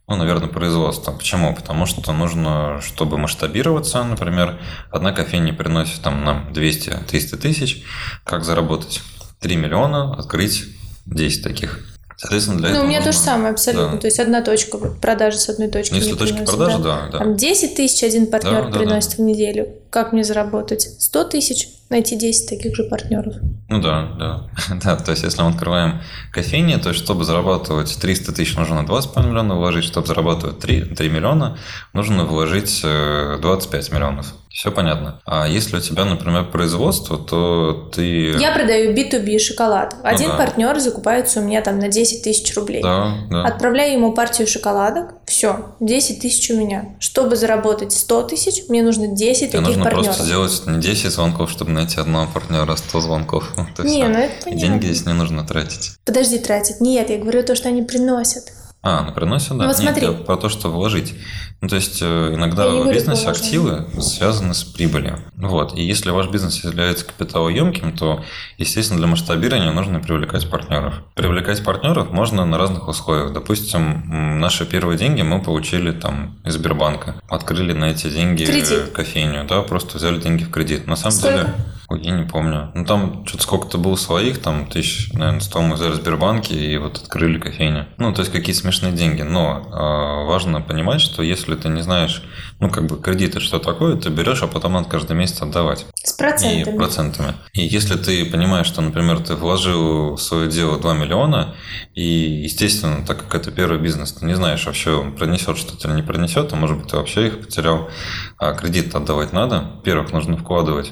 ну, наверное, производство. Почему? Потому что нужно, чтобы масштабироваться, например, одна кофейня приносит там нам 200-300 тысяч. Как заработать? 3 миллиона, открыть 10 таких. Соответственно, для ну, этого у меня нужно... то же самое абсолютно. Да. То есть одна точка продажи с одной точки. Если точки приносит, продажи, да. да. Там 10 тысяч один партнер да, приносит да, да. в неделю. Как мне заработать? 100 тысяч? Найти 10 таких же партнеров. Ну да, да. да, то есть если мы открываем кофейни, то есть чтобы зарабатывать 300 тысяч, нужно 2,5 миллиона вложить, чтобы зарабатывать 3, 3 миллиона, нужно вложить 25 э, миллионов. Все понятно. А если у тебя, например, производство, то ты... Я продаю B2B шоколад. Ну Один ну, да. партнер закупается у меня там на 10 тысяч рублей. Да, да. Отправляю ему партию шоколадок. Все, 10 тысяч у меня. Чтобы заработать 100 тысяч, мне нужно 10 Тебе таких нужно партнеров. просто сделать не 10 звонков, чтобы найти одного партнера, а 100 звонков. То не, ну это понятно. деньги здесь не нужно тратить. Подожди, тратить. Нет, я говорю то, что они приносят. А, ну приносят, да. Ну, вот Нет, смотри. я про то, что вложить. Ну, то есть э, иногда в бизнесе активы связаны с прибылью. Вот. И если ваш бизнес является капиталоемким, то, естественно, для масштабирования нужно привлекать партнеров. Привлекать партнеров можно на разных условиях. Допустим, наши первые деньги мы получили там из Сбербанка. Открыли на эти деньги кредит. кофейню, да, просто взяли деньги в кредит. На самом Сколько? деле Ой, я не помню. Ну, там что-то сколько-то было своих, там тысяч, наверное, 100 мы взяли в Сбербанке и вот открыли кофейню. Ну, то есть какие смешные деньги. Но э, важно понимать, что если ты не знаешь, ну, как бы кредиты что такое, ты берешь, а потом надо каждый месяц отдавать. С процентами. И процентами. И если ты понимаешь, что, например, ты вложил в свое дело 2 миллиона, и, естественно, так как это первый бизнес, ты не знаешь вообще, принесет что-то или не принесет, а может быть, ты вообще их потерял, а кредит отдавать надо. Во-первых, нужно вкладывать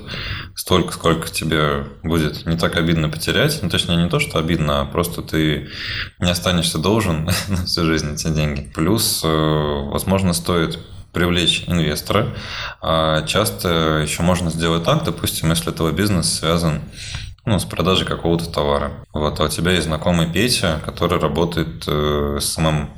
столько, сколько тебе будет не так обидно потерять. Ну, точнее, не то, что обидно, а просто ты не останешься должен на всю жизнь эти деньги. Плюс, э, возможно, стоит привлечь инвестора. А часто еще можно сделать так, допустим, если твой бизнес связан ну, с продажей какого-то товара. Вот, а у тебя есть знакомый Петя, который работает э, с самым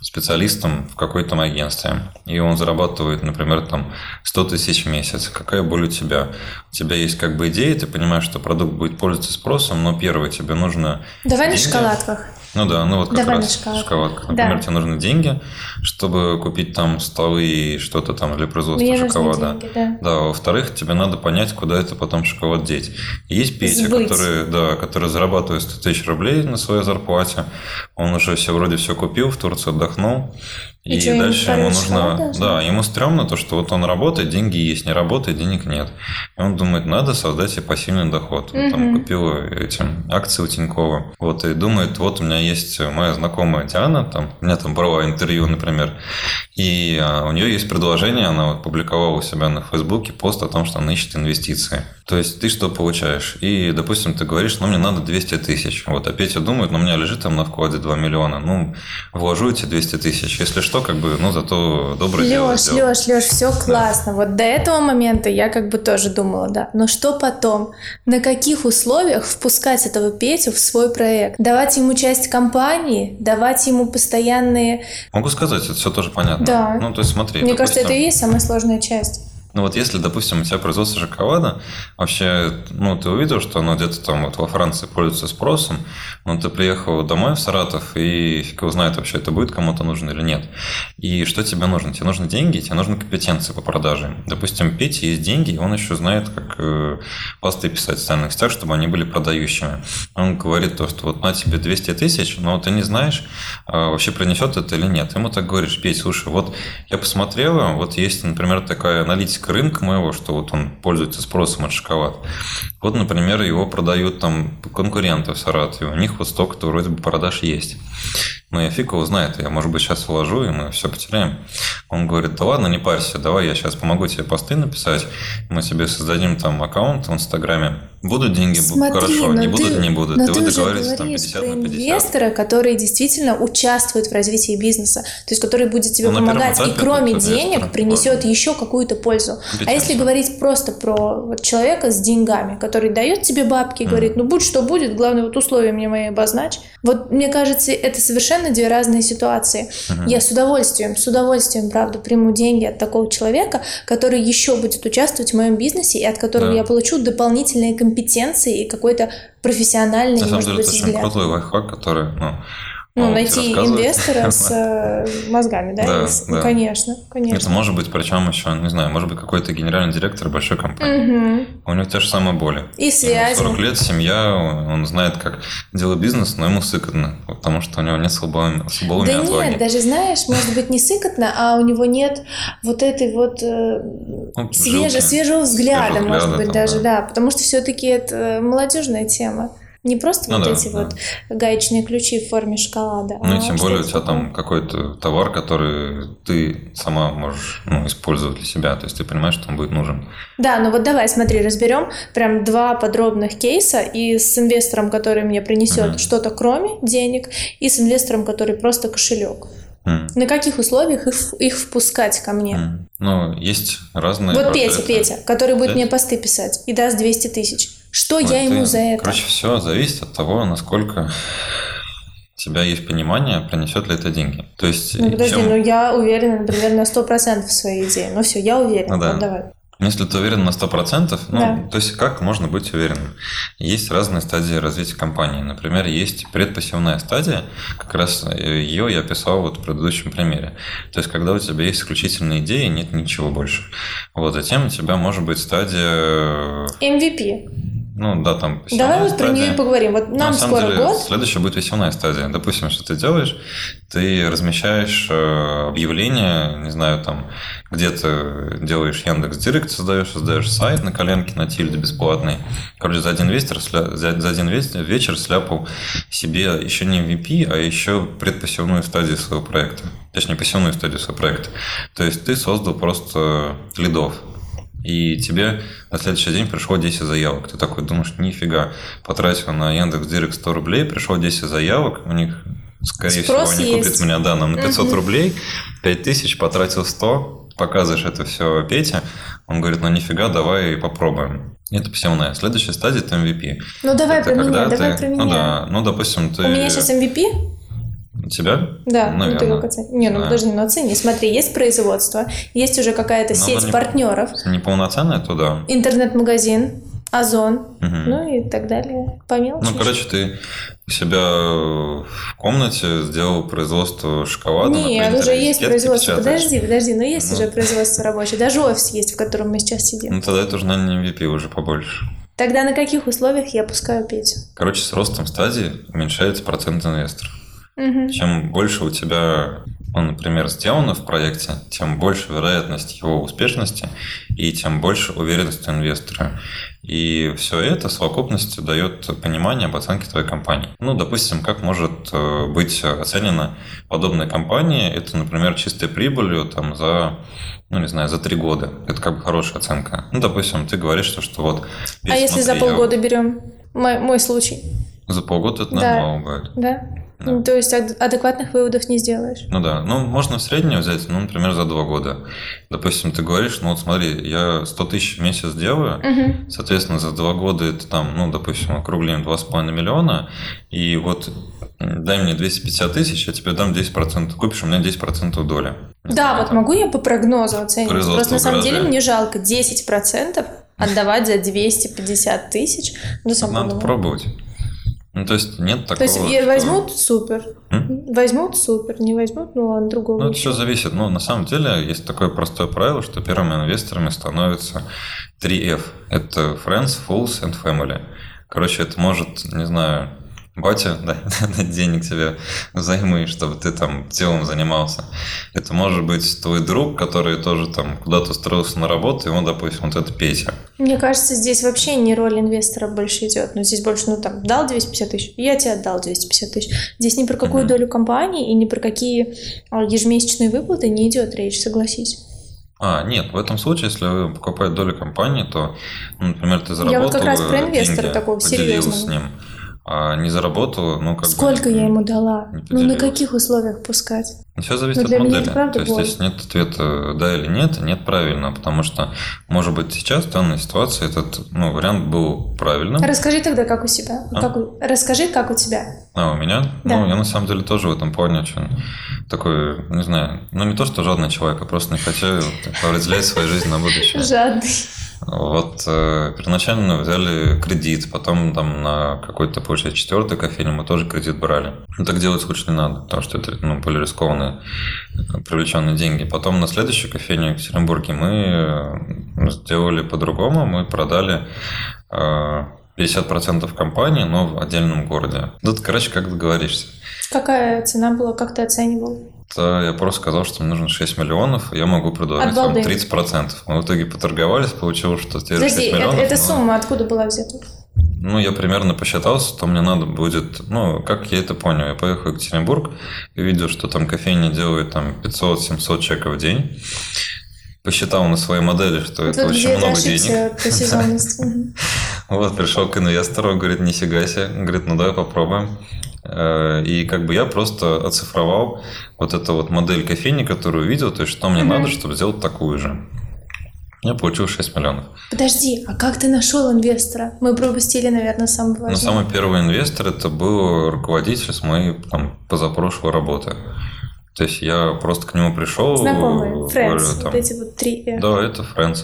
специалистом в какой-то агентстве, и он зарабатывает, например, там 100 тысяч в месяц. Какая боль у тебя? У тебя есть как бы идея, ты понимаешь, что продукт будет пользоваться спросом, но первое, тебе нужно... Давай деньги. на шоколадках. Ну да, ну вот как Давай раз шоколадка. шоколадка. Например, да. тебе нужны деньги, чтобы купить там столы и что-то там для производства Мне шоколада. Деньги, да. да, во-вторых, тебе надо понять, куда это потом шоколад деть. есть Петя, Сбыть. который, да, который зарабатывает 100 тысяч рублей на своей зарплате. Он уже все вроде все купил, в Турции отдохнул. И, и что, дальше ему нужно... Да, ему стрёмно то, что вот он работает, деньги есть, не работает, денег нет. И он думает, надо создать себе пассивный доход. Он там купил эти акции у Тинькова. Вот, и думает, вот у меня есть моя знакомая Диана, там, у меня там брала интервью, например, и а, у нее есть предложение, она вот публиковала у себя на Фейсбуке пост о том, что она ищет инвестиции. То есть ты что получаешь? И, допустим, ты говоришь, ну, мне надо 200 тысяч. Вот, а Петя думает, ну, у меня лежит там на вкладе 2 миллиона. Ну, вложу эти 200 тысяч. Если что, как бы, ну, зато доброе Леш, дело сделал. Леш, Леш, все классно. Да. Вот до этого момента я как бы тоже думала, да. Но что потом? На каких условиях впускать этого Петю в свой проект? Давать ему часть компании? Давать ему постоянные... Могу сказать, это все тоже понятно. Да. Ну, то есть смотри. Мне допустим... кажется, это и есть самая сложная часть. Ну вот если, допустим, у тебя производство шоколада, вообще, ну, ты увидел, что оно где-то там вот во Франции пользуется спросом, но ты приехал домой в Саратов, и фиг его знает вообще, это будет кому-то нужно или нет. И что тебе нужно? Тебе нужны деньги, тебе нужны компетенции по продаже. Допустим, Петя есть деньги, и он еще знает, как э, посты писать в социальных сетях, чтобы они были продающими. Он говорит то, что вот на тебе 200 тысяч, но ты не знаешь, а вообще принесет это или нет. Ему так говоришь, Петь, слушай, вот я посмотрела, вот есть, например, такая аналитика характеристика рынка моего, что вот он пользуется спросом от шоколад. Вот, например, его продают там конкуренты в Саратове. У них вот столько-то вроде бы продаж есть. Но я фиг его знает. Я, может быть, сейчас вложу, и мы все потеряем. Он говорит, да ладно, не парься, давай я сейчас помогу тебе посты написать. Мы себе создадим там аккаунт в Инстаграме Будут деньги, Смотри, хорошо, не будут, ты, не будут. Но ты, ты договорились там 50 про на 50. инвестора, который действительно участвует в развитии бизнеса, то есть который будет тебе ну, помогать и кроме денег принесет еще какую-то пользу. А если говорить просто про вот человека с деньгами, который дает тебе бабки и mm. говорит, ну будь что будет, главное вот условия мне мои обозначь. Вот мне кажется, это совершенно две разные ситуации. Mm-hmm. Я с удовольствием, с удовольствием, правда, приму деньги от такого человека, который еще будет участвовать в моем бизнесе и от которого да. я получу дополнительные компетенции и какой-то профессиональный, На самом деле, быть, это взгляд. очень крутой лайфхак, который, ну, ну, найти инвестора с э, мозгами, да? Да, да. конечно, конечно. Это может быть, причем еще, не знаю, может быть, какой-то генеральный директор большой компании. Угу. У него те же самые боли. И связи. Ему 40 лет, семья, он знает, как делать бизнес, но ему сыкотно, потому что у него нет слабоумия, слабоумия Да отваги. нет, даже знаешь, может быть, не сыкотно, а у него нет вот этой вот э, ну, свеже, свежего взгляда, свежего может быть, там, даже, да. да, потому что все-таки это молодежная тема. Не просто ну, вот да, эти да. вот гаечные ключи в форме шоколада. Ну а и тем более у тебя там какой-то товар, который ты сама можешь ну, использовать для себя. То есть ты понимаешь, что он будет нужен. Да, ну вот давай, смотри, разберем прям два подробных кейса и с инвестором, который мне принесет mm что-то кроме денег, и с инвестором, который просто кошелек. Mm. На каких условиях их, их впускать ко мне? Mm. Ну, есть разные... Вот Петя, Петя, который будет Петя? мне посты писать и даст 200 тысяч. Что Ой, я ему за это? Короче, все зависит от того, насколько у тебя есть понимание, принесет ли это деньги. То есть, ну, подожди, чем... ну я уверена, например, на 100% в своей идее. Ну все, я уверена. Ну, да. вот, давай. Если ты уверен на 100%, ну, да. то есть как можно быть уверенным? Есть разные стадии развития компании. Например, есть предпассивная стадия, как раз ее я писал вот в предыдущем примере. То есть когда у тебя есть исключительные идеи, нет ничего больше. Вот затем у тебя может быть стадия... MVP. Ну да, там Давай вот про нее поговорим. Вот нам На самом скоро деле, год. Следующая будет веселая стадия. Допустим, что ты делаешь, ты размещаешь э, объявление, не знаю, там, где ты делаешь Яндекс Директ, создаешь, создаешь сайт на коленке, на тильде бесплатный. Короче, за один вечер, за, за один ве- вечер сляпал себе еще не MVP, а еще предпосевную стадию своего проекта. Точнее, посевную стадию своего проекта. То есть ты создал просто лидов. И тебе на следующий день пришло 10 заявок. Ты такой думаешь, нифига, потратил на Яндекс Директ 100 рублей, пришло 10 заявок, у них, скорее Спрос всего, они есть. купят меня, да, нам на 500 Мгм. рублей, 5000, потратил 100, показываешь это все Пете, он говорит, ну нифига, давай попробуем. Это посевная. Следующая стадия – это MVP. Ну давай это про меня, давай ты- про меня. Ну да, ну допустим, ты... У меня сейчас MVP? Тебя? Да, ну ты Наверное. как оцени- Не, ну Да. подожди, ну оцени. Смотри, есть производство, есть уже какая-то Ну, сеть не- партнеров, Неполноценная, то да. интернет-магазин, Озон, Мгм. ну и так далее. По мелочи. Ну, короче, ты у себя в комнате сделал производство шоколада. Нет, уже есть производство. печатаешь. Подожди, подожди, но есть Ну. уже производство рабочее. Даже офис есть, в котором мы сейчас сидим. Ну, тогда это уже, наверное, не MVP, уже побольше. Тогда на каких условиях я пускаю Петю? Короче, с ростом стадии уменьшается процент инвесторов. Мгм. Чем больше у тебя, ну, например, сделано в проекте, тем больше вероятность его успешности и тем больше уверенность у инвестора. И все это в совокупности дает понимание об оценке твоей компании. Ну, допустим, как может э, быть оценена подобная компания? Это, например, чистой прибылью там, за, ну, не знаю, за три года. Это как бы хорошая оценка. Ну, допустим, ты говоришь, что, что вот... А Петь, если за смотри, я- полгода берем? Мой, мой случай, За полгода это Да. нормально будет. да? Да. Ну, То есть ад- адекватных выводов не сделаешь. Ну да, ну можно в среднее взять, ну, например, за два года. Допустим, ты говоришь, ну вот смотри, я 100 тысяч в месяц делаю, Мгм. соответственно, за два года это там, ну, допустим, округлим 2,5 миллиона, и вот дай мне 250 тысяч, я тебе дам 10%, купишь, у меня 10% доля. Не Да, знаю, вот там. могу я по прогнозу оценить. Просто на самом деле мне жалко 10% отдавать за 250 тысяч. Ну, Надо пробовать. Ну, то есть нет То такого... есть е- что- возьмут супер, М? возьмут супер, не возьмут, ну ладно, другого. Ну, это все зависит. Ну, на самом деле, есть такое простое правило, что первыми инвесторами становятся 3F. Это Friends, Fools and Family. Короче, это может, не знаю, батя да, дать денег тебе взаймы, чтобы ты там делом занимался. Это может быть твой друг, который тоже там куда-то устроился на работу, ему, допустим, вот это Петя. Мне кажется, здесь вообще не роль инвестора больше идет. Ну, здесь больше, ну, там, дал 250 тысяч, я тебе отдал 250 тысяч. Здесь ни про какую Мгм. долю компании и ни про какие а, ежемесячные выплаты не идет речь, согласись. А, нет, в этом случае, если вы покупаете долю компании, то, ну, например, ты заработал вот как раз про э, инвестора такого серьезного. с ним, а не заработал, ну, как бы... Сколько я ему дала? Ну, на каких условиях пускать? Все зависит Ну, для от модели. То есть боль. здесь нет ответа да или нет, нет правильно, потому что, может быть, сейчас в данной ситуации этот ну, вариант был правильным. Расскажи тогда, как у себя. А? Как у- Расскажи, как у тебя. А у меня? Да. Ну, я на самом деле тоже в этом плане очень такой, не знаю, ну не то, что жадный человек, а просто не хочу разделять свою жизнь на будущее. Жадный. Вот э, первоначально взяли кредит, потом там на какой-то, получается, четвертой кофейне мы тоже кредит брали. Ну, так делать лучше не надо, потому что это ну, более рискованные э, привлеченные деньги. Потом на следующей кофейне в Екатеринбурге мы э, сделали по-другому, мы продали э, 50% компании, но в отдельном городе. Тут, короче, как договоришься. Какая цена была, как ты оценивал? То я просто сказал, что мне нужно 6 миллионов, и я могу предложить вам Обалдеть. 30%. Мы в итоге поторговались, получилось, что те же 6 Подожди, это, миллионов. эта но- сумма откуда была взята? Ну, я примерно посчитался, то мне надо будет, ну, как я это понял, я поехал в Екатеринбург и видел, что там кофейня делает там 500-700 чеков в день. Посчитал на своей модели, что Вот это очень много денег. Вот, пришел к инвестору, говорит, нифига себе. Говорит, ну давай попробуем. Э, И как бы я просто оцифровал вот эту вот модель кофейни, которую увидел, то есть что мне Мгм. надо, чтобы сделать такую же. Я получил 6 миллионов. Подожди, а как ты нашел инвестора? Мы пропустили, наверное, самое Ну, важное. самый первый инвестор это был руководитель с моей там, позапрошлой работы. То есть я просто к нему пришел. Знакомые, говорю, friends, там, вот эти вот три. э. Да, это Friends.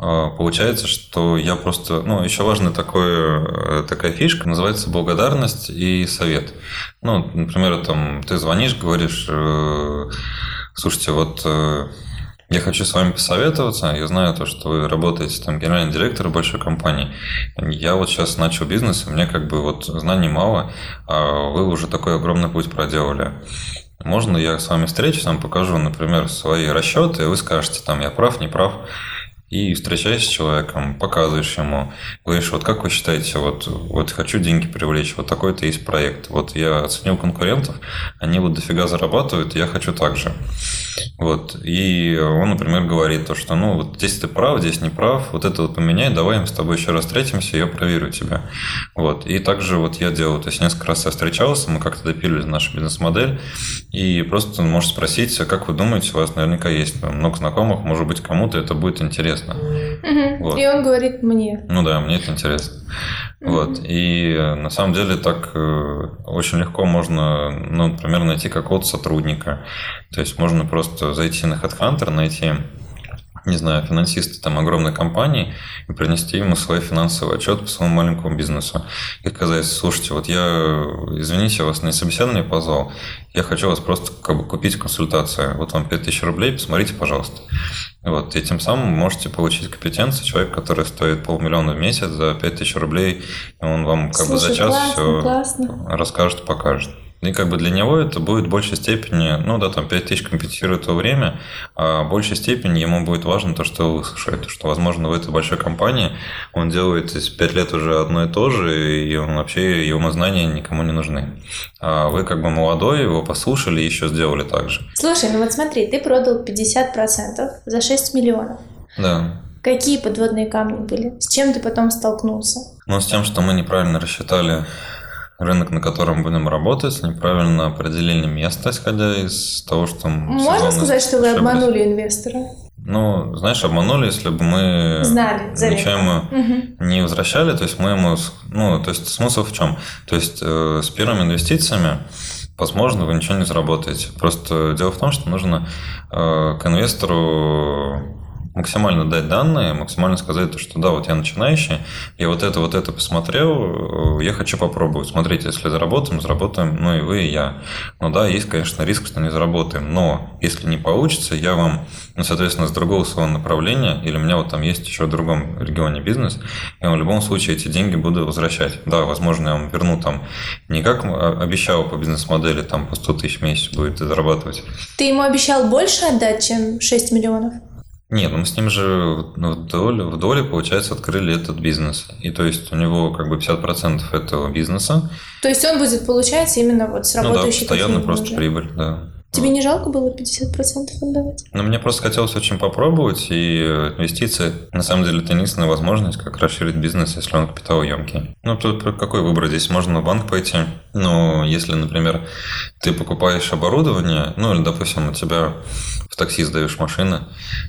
А, Получается, что я просто... Ну, еще важная такой, такая фишка, называется благодарность и совет. Ну, например, там, ты звонишь, говоришь, э, слушайте, вот э, я хочу с вами посоветоваться. Я знаю то, что вы работаете там генеральный директор большой компании. Я вот сейчас начал бизнес, и мне как бы вот знаний мало, а вы уже такой огромный путь проделали. Можно я с вами встречусь, вам покажу, например, свои расчеты, и вы скажете, там, я прав, не прав. И встречаешься с человеком, показываешь ему, говоришь, вот как вы считаете, вот, вот хочу деньги привлечь, вот такой-то есть проект. Вот я оценил конкурентов, они вот дофига зарабатывают, я хочу так же. Вот. И он, например, говорит то, что ну вот здесь ты прав, здесь не прав, вот это вот поменяй, давай мы с тобой еще раз встретимся, я проверю тебя. Вот. И также вот я делал, то есть несколько раз я встречался, мы как-то допилили нашу бизнес-модель, и просто можешь спросить, как вы думаете, у вас наверняка есть много знакомых, может быть, кому-то это будет интересно интересно. Угу. Вот. И он говорит мне. Ну да, мне это интересно. Угу. Вот. И э, на самом деле так э, очень легко можно, ну, например, найти какого-то сотрудника. То есть можно просто зайти на HeadHunter, найти не знаю, финансиста там огромной компании и принести ему свой финансовый отчет по своему маленькому бизнесу. И сказать, слушайте, вот я, извините, я вас на собеседование позвал, я хочу вас просто как бы купить консультацию. Вот вам 5000 рублей, посмотрите, пожалуйста. Вот, и тем самым можете получить компетенцию человек, который стоит полмиллиона в месяц за 5000 рублей, и он вам как Слушай, бы за час классно, все классно. расскажет, покажет. И как бы для него это будет в большей степени, ну да, там 5 тысяч компенсирует то время, а в большей степени ему будет важно то, что выслушает, что, возможно, в этой большой компании он делает 5 лет уже одно и то же, и он вообще, его знания никому не нужны. А вы как бы молодой, его послушали и еще сделали так же. Слушай, ну вот смотри, ты продал 50% за 6 миллионов. Да. Какие подводные камни были? С чем ты потом столкнулся? Ну, с тем, что мы неправильно рассчитали рынок, на котором будем работать, неправильно определили место, исходя из того, что... Можно сказать, что вы обманули инвестора? Ну, знаешь, обманули, если бы мы Знали, ничего ему угу. не возвращали, то есть мы ему... Ну, то есть смысл в чем? То есть э, с первыми инвестициями возможно, вы ничего не заработаете. Просто дело в том, что нужно э, к инвестору максимально дать данные, максимально сказать, то, что да, вот я начинающий, я вот это, вот это посмотрел, э, я хочу попробовать. Смотрите, если заработаем, заработаем, ну и вы, и я. Ну да, есть, конечно, риск, что не заработаем, но если не получится, я вам, ну, соответственно, с другого своего направления, или у меня вот там есть еще в другом регионе бизнес, я вам в любом случае эти деньги буду возвращать. Да, возможно, я вам верну там не как обещал по бизнес-модели, там по 100 тысяч в месяц будет зарабатывать. Ты ему обещал больше отдать, чем 6 миллионов? Нет, ну мы с ним же ну, в доле, в доле, получается, открыли этот бизнес. И то есть у него как бы 50% этого бизнеса. То есть он будет получать именно вот с работающей Ну да, постоянно просто уже. прибыль, да. Тебе не жалко было 50% отдавать? Ну, мне просто хотелось очень попробовать, и инвестиции, на самом деле, это единственная возможность, как расширить бизнес, если он капиталоемкий. Ну, тут какой выбор? Здесь можно в банк пойти, но если, например, ты покупаешь оборудование, ну, или, допустим, у тебя такси сдаешь машины,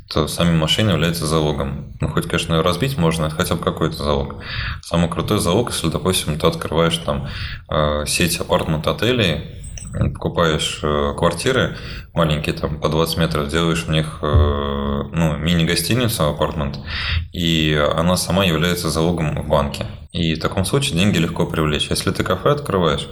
то сами машины являются залогом. Ну, хоть, конечно, разбить можно, хотя бы какой-то залог. Самый крутой залог, если, допустим, ты открываешь там э, сеть апартмент-отелей, покупаешь э, квартиры маленькие, там по 20 метров, делаешь в них э, ну, мини-гостиницу, апартмент, и она сама является залогом в банке. И в таком случае деньги легко привлечь. Если ты кафе открываешь,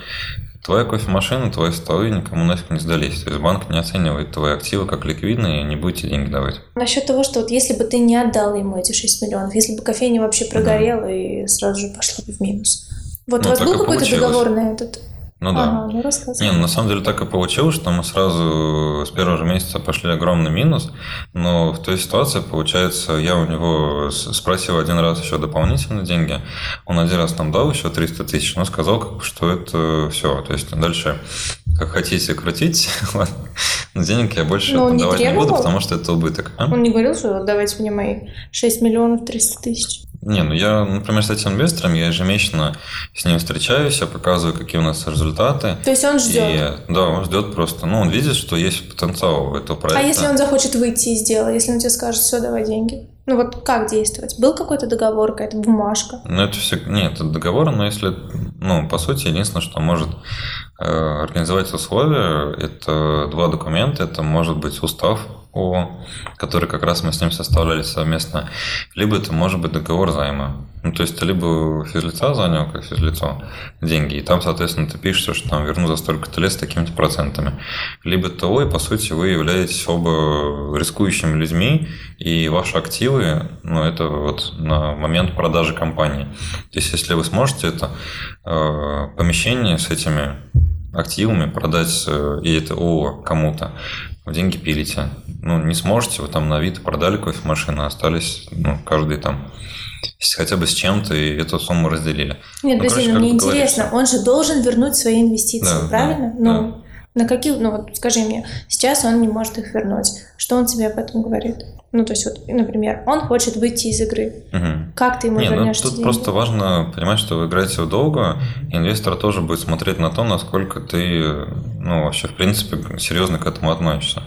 твоя кофемашина, твои столы никому нафиг не сдались. То есть банк не оценивает твои активы как ликвидные и не будет тебе деньги давать. Насчет того, что вот если бы ты не отдал ему эти 6 миллионов, если бы кофейня вообще прогорела да. и сразу же пошла бы в минус. Вот ну, у вас был какой-то договор на этот? Ну да. Ага, ну рассказывай. Не, ну, на самом деле так и получилось, что мы сразу с первого же месяца пошли огромный минус, но в той ситуации, получается, я у него спросил один раз еще дополнительные деньги, он один раз нам дал еще 300 тысяч, но сказал, что это все, то есть дальше как хотите крутить, но денег я больше но отдавать не, не буду, потому что это убыток. А? Он не говорил, что давайте мне мои 6 миллионов 300 тысяч? Не, ну я, например, с этим инвестором, я ежемесячно с ним встречаюсь, я показываю, какие у нас результаты. То есть он ждет? И, да, он ждет просто. Ну, он видит, что есть потенциал у этого проекта. А если он захочет выйти из дела, если он тебе скажет, все, давай деньги? Ну вот как действовать? Был какой-то договор, какая-то бумажка? Ну это все... Нет, это договор, но если... Ну, по сути, единственное, что может э, организовать условия, это два документа. Это может быть устав ООО, который как раз мы с ним составляли совместно, либо это может быть договор займа. Ну, то есть ты либо физлица занял, как физлицо, деньги, и там, соответственно, ты пишешь, что там верну за столько-то лет с такими-то процентами. Либо ТО, и, по сути, вы являетесь оба рискующими людьми, и ваши активы, ну, это вот на момент продажи компании. То есть, если вы сможете это э, помещение с этими активами продать, э, и это ООО кому-то, деньги пилите. Ну, не сможете, вы там на вид продали кофемашины, остались, ну, каждый там хотя бы с чем-то и эту сумму разделили. Нет, ну, подожди, ну, мне интересно, говоришь, он же должен вернуть свои инвестиции, да, правильно? Да, ну, да. на какие, ну вот скажи мне, сейчас он не может их вернуть. Что он тебе об этом говорит? Ну, то есть, вот, например, он хочет выйти из игры. Угу. Как ты ему Не, вернешь ну, тут деньги? просто важно понимать, что вы играете в долго, инвестор тоже будет смотреть на то, насколько ты, ну, вообще, в принципе, серьезно к этому относишься.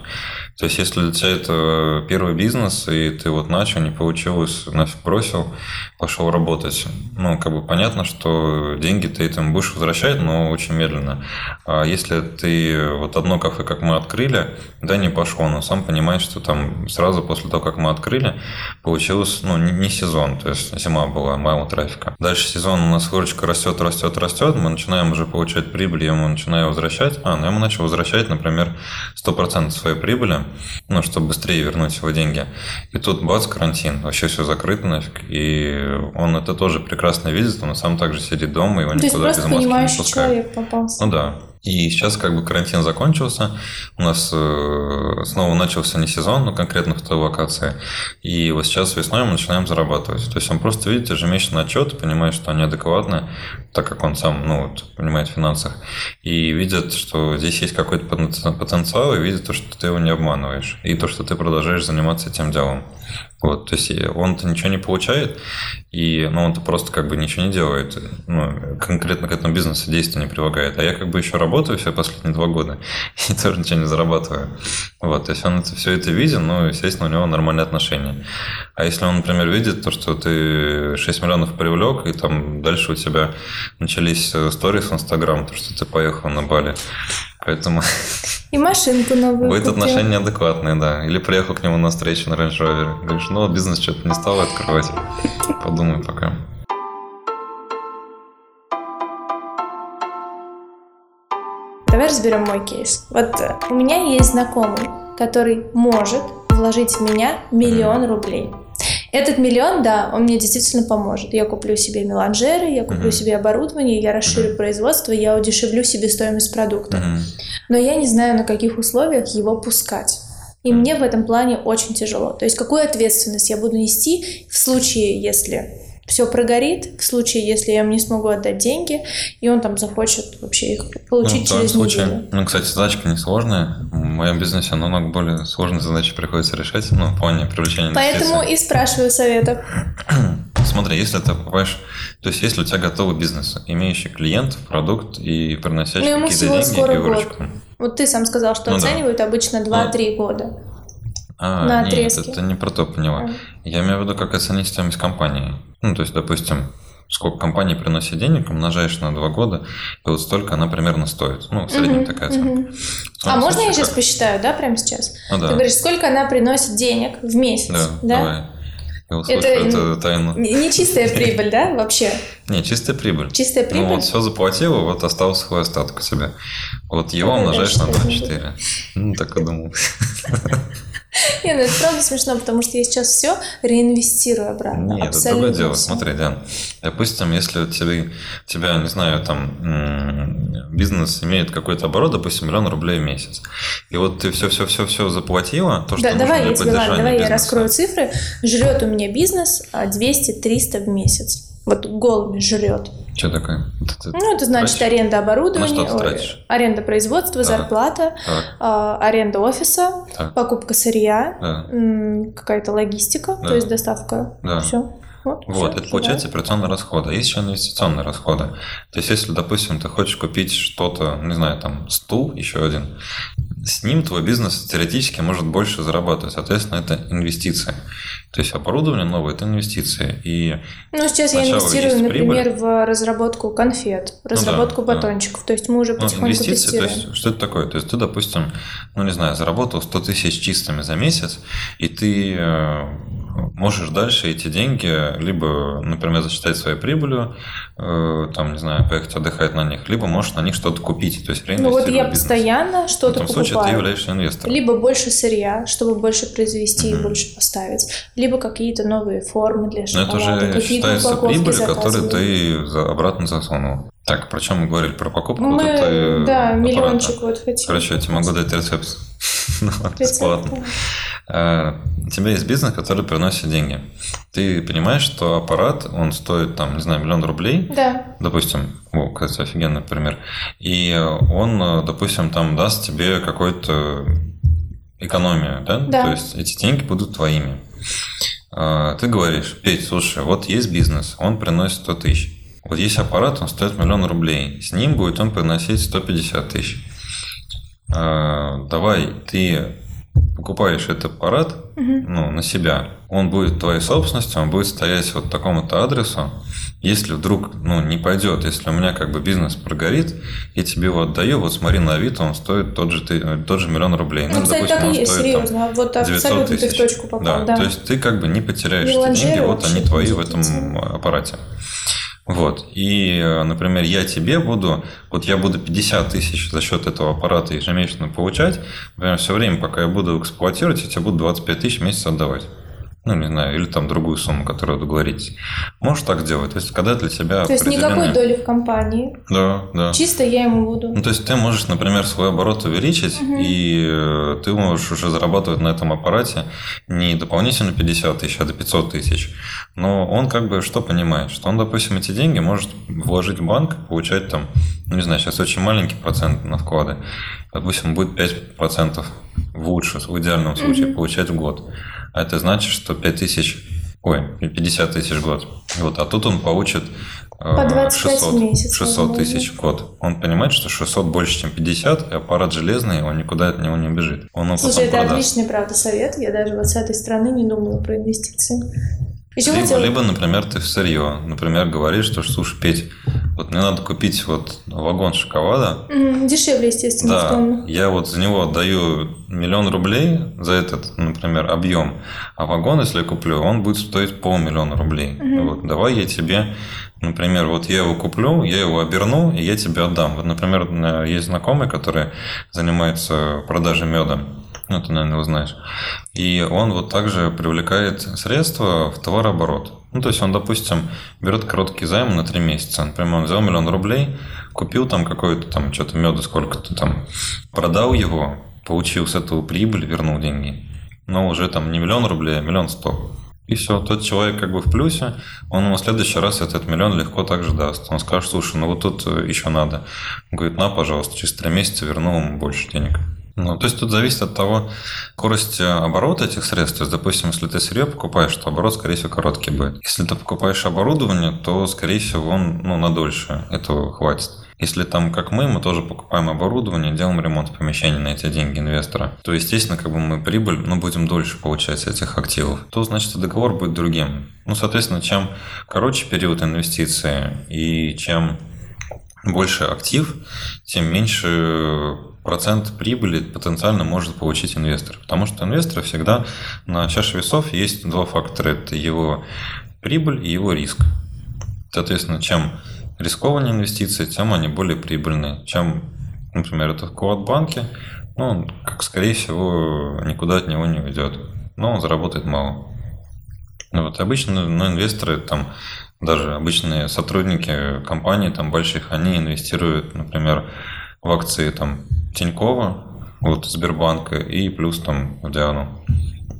То есть, если для тебя это первый бизнес, и ты вот начал, не получилось, нафиг бросил, пошел работать, ну, как бы понятно, что деньги ты этим будешь возвращать, но очень медленно. А если ты вот одно кафе, как мы открыли, да, не пошло, но сам понимаешь, что там сразу после того, как мы открыли, получилось, ну, не, не сезон, то есть зима была, мало трафика. Дальше сезон у нас выручка растет, растет, растет, мы начинаем уже получать прибыль, я ему начинаю возвращать, а, ну, я ему начал возвращать, например, 100% своей прибыли, ну, чтобы быстрее вернуть его деньги. И тут бац, карантин, вообще все закрыто нафиг. И он это тоже прекрасно видит, он сам также сидит дома, его То никуда без маски не пускают. Ну да. И сейчас как бы карантин закончился, у нас э, снова начался не сезон, но конкретно в той локации. И вот сейчас весной мы начинаем зарабатывать. То есть он просто видит ежемесячный отчет, понимает, что они адекватны, так как он сам ну, вот, понимает в финансах, и видит, что здесь есть какой-то потенциал, и видит то, что ты его не обманываешь, и то, что ты продолжаешь заниматься этим делом. Вот, то есть он-то ничего не получает, и ну, он-то просто как бы ничего не делает, ну, конкретно к этому бизнесу действия не прилагает. А я как бы еще работаю все последние два года и тоже ничего не зарабатываю. Вот, то есть он это, все это видит, ну, естественно, у него нормальные отношения. А если он, например, видит то, что ты 6 миллионов привлек, и там дальше у тебя начались сторис в Инстаграм, то, что ты поехал на Бали, Поэтому... И машинку новую Будет купил. отношение адекватное, да. Или приехал к нему на встречу на Range Rover. Говоришь, ну, бизнес что-то не стал открывать. Подумай пока. Давай разберем мой кейс. Вот э, у меня есть знакомый, который может вложить в меня миллион рублей. Этот миллион, да, он мне действительно поможет. Я куплю себе меланжеры, я куплю uh-huh. себе оборудование, я расширю uh-huh. производство, я удешевлю себе стоимость продукта. Uh-huh. Но я не знаю, на каких условиях его пускать. И мне в этом плане очень тяжело. То есть какую ответственность я буду нести в случае, если все прогорит в случае, если я ему не смогу отдать деньги, и он там захочет вообще их получить ну, через случае, неделю. Ну, кстати, задачка несложная. В моем бизнесе намного более сложные задачи приходится решать, ну, в плане привлечения Поэтому и спрашиваю советов. Смотри, если ты покупаешь, то есть если у тебя готовый бизнес, имеющий клиентов, продукт и приносящий ну, какие-то деньги и выручку. Год. Вот ты сам сказал, что ну, оценивают да. обычно 2-3 ну, года. А, на нет, это не про то поняла. А. Я имею в виду, как оценить стоимость компании. Ну, то есть, допустим, сколько компания приносит денег, умножаешь на два года, и вот столько она примерно стоит. Ну, в среднем uh-huh, такая цена. Uh-huh. А можно я сейчас как? посчитаю, да, прямо сейчас? Ну, да. Ты говоришь, сколько она приносит денег в месяц, да? да? Давай. это, это тайну. Не чистая прибыль, да, вообще? Не, чистая прибыль. Чистая прибыль? Ну вот все заплатила, вот остался свой остаток у тебя. Вот его умножаешь на 2-4. Ну, так и думал. Не, ну это правда смешно, потому что я сейчас все реинвестирую обратно. Нет, это другое дело. Смотри, Диан, допустим, если у тебя, тебя, не знаю, там бизнес имеет какой-то оборот, допустим, миллион рублей в месяц, и вот ты все-все-все-все заплатила, то, что да, давай я тебе, ладно, давай бизнеса. я раскрою цифры. Жрет у меня бизнес 200-300 в месяц. Вот голыми жрет. Что такое? Это ну, это значит тратишь? аренда оборудования, ой, аренда производства, так, зарплата, так. Э, аренда офиса, так. покупка сырья, да. какая-то логистика, да. то есть доставка. Да. Все. Вот, вот все, это получается да. операционные расходы. Есть еще инвестиционные расходы. То есть, если, допустим, ты хочешь купить что-то, не знаю, там, стул еще один, с ним твой бизнес теоретически может больше зарабатывать. Соответственно, это инвестиции. То есть оборудование новое – это инвестиции. И ну, сейчас я инвестирую, например, прибыль. в разработку конфет, разработку ну, да, батончиков. Да. То есть мы уже ну, потихоньку ну, инвестиции, тестируем. то есть что это такое? То есть ты, допустим, ну не знаю, заработал 100 тысяч чистыми за месяц, и ты э, можешь дальше эти деньги либо, например, засчитать своей прибылью, э, там, не знаю, поехать отдыхать на них, либо можешь на них что-то купить, то есть Ну вот я постоянно что-то покупаю. В этом случае ты являешься инвестором. Либо больше сырья, чтобы больше произвести угу. и больше поставить, либо какие-то новые формы для шоколада. Но это уже считается прибылью, которую ты обратно засунул. Так, про чем мы говорили? Про покупку? Мы, вот это, да, миллиончик вот хотим. Короче, я тебе могу дать рецепт. Бесплатно. Э, у тебя есть бизнес, который приносит деньги. Ты понимаешь, что аппарат, он стоит, там, не знаю, миллион рублей. Да. Допустим, о, кстати, офигенный пример. И он, э, допустим, там даст тебе какую-то экономию, да? Да. То есть эти деньги будут твоими. Э, ты говоришь, Петь, слушай, вот есть бизнес, он приносит 100 тысяч. Вот есть аппарат, он стоит миллион рублей. С ним будет он приносить 150 тысяч. Давай ты покупаешь этот аппарат угу. ну, на себя, он будет твоей собственностью, он будет стоять вот такому-то адресу. Если вдруг ну, не пойдет, если у меня как бы бизнес прогорит, я тебе его отдаю, вот смотри на Авито, он стоит тот же, тот же миллион рублей. Ну, ну кстати, допустим, так и есть, серьезно. Там, вот абсолютно тысяч. ты в точку попал. Да, да, то есть ты как бы не потеряешь эти деньги, вот они твои в этом аппарате. Вот. И, э, например, я тебе буду, вот я буду 50 тысяч за счет этого аппарата ежемесячно получать, например, все время, пока я буду эксплуатировать, я тебе буду 25 тысяч в месяц отдавать ну, не знаю, или там другую сумму, которую договоритесь. Можешь так сделать. То есть, когда для тебя То есть, никакой доли в компании. Да, да. Чисто я ему буду. Ну, то есть, ты можешь, например, свой оборот увеличить, угу. и э, ты можешь уже зарабатывать на этом аппарате не дополнительно 50 тысяч, а до 500 тысяч. Но он как бы что понимает? Что он, допустим, эти деньги может вложить в банк, получать там, ну, не знаю, сейчас очень маленький процент на вклады. Допустим, будет 5% в лучшем, в идеальном случае угу. получать в год. А это значит, что 5 тысяч, ой, 50 тысяч в год. Вот, а тут он получит э, по 25 600, месяцев, 600 тысяч в год. Он понимает, что 600 больше, чем 50, и аппарат железный, он никуда от него не бежит. Он Слушай, это продаст. отличный, правда, совет. Я даже вот с этой стороны не думала про инвестиции. Либо, либо, например, ты в сырье. Например, говоришь, что, слушай, Петь, вот мне надо купить вот вагон шоколада. Дешевле, естественно. Да, я вот за него отдаю миллион рублей за этот, например, объем. А вагон, если я куплю, он будет стоить полмиллиона рублей. Mm-hmm. Вот, давай я тебе, например, вот я его куплю, я его оберну, и я тебе отдам. Вот, например, есть знакомый, который занимается продажей меда. Ну, ты, наверное, его знаешь. И он вот также привлекает средства в товарооборот. Ну, то есть он, допустим, берет короткий займ на 3 месяца. Например, он взял миллион рублей, купил там какой-то там что-то меда, сколько-то там, продал его, получил с этого прибыль, вернул деньги. Но уже там не миллион рублей, а миллион сто. И все, тот человек как бы в плюсе, он ему в следующий раз этот миллион легко также даст. Он скажет, слушай, ну вот тут еще надо. Он говорит, на, пожалуйста, через три месяца верну ему больше денег. Ну, то есть тут зависит от того, скорости оборота этих средств. То есть, допустим, если ты сырье покупаешь, то оборот, скорее всего, короткий будет. Если ты покупаешь оборудование, то, скорее всего, он ну, на дольше этого хватит. Если там, как мы, мы тоже покупаем оборудование, делаем ремонт в помещении на эти деньги инвестора, то, естественно, как бы мы прибыль, ну, будем дольше получать этих активов, то, значит, договор будет другим. Ну, соответственно, чем короче период инвестиции и чем больше актив, тем меньше процент прибыли потенциально может получить инвестор. Потому что инвестор всегда на чаше весов есть два фактора. Это его прибыль и его риск. Соответственно, чем рискованнее инвестиции, тем они более прибыльные. Чем, например, это вклад в банке, ну, он, как скорее всего, никуда от него не уйдет. Но он заработает мало. Ну, вот обычно ну, инвесторы, там, даже обычные сотрудники компаний там больших, они инвестируют, например, в акции там Тинькова, вот Сбербанка и плюс там в Диану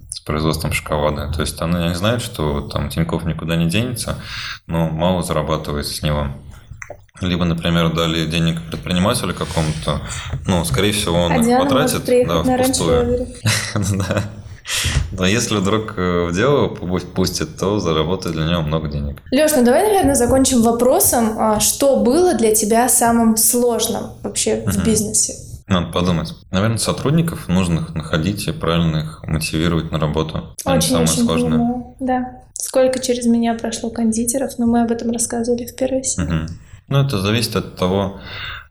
с производством шоколада. То есть они не знают, что там Тиньков никуда не денется, но мало зарабатывает с него. Либо, например, дали денег предпринимателю какому-то, ну, скорее всего, он а их потратит да, впустую. Да. Но если вдруг э, в дело пустит, то заработает для него много денег. Леш, ну давай, наверное, закончим вопросом, а, что было для тебя самым сложным вообще в бизнесе? Надо подумать. Наверное, сотрудников нужных находить и правильно их мотивировать на работу. Это очень, самое очень сложное. Понимаю. Да. Сколько через меня прошло кондитеров, но мы об этом рассказывали в первой серии. Угу. Ну, это зависит от того,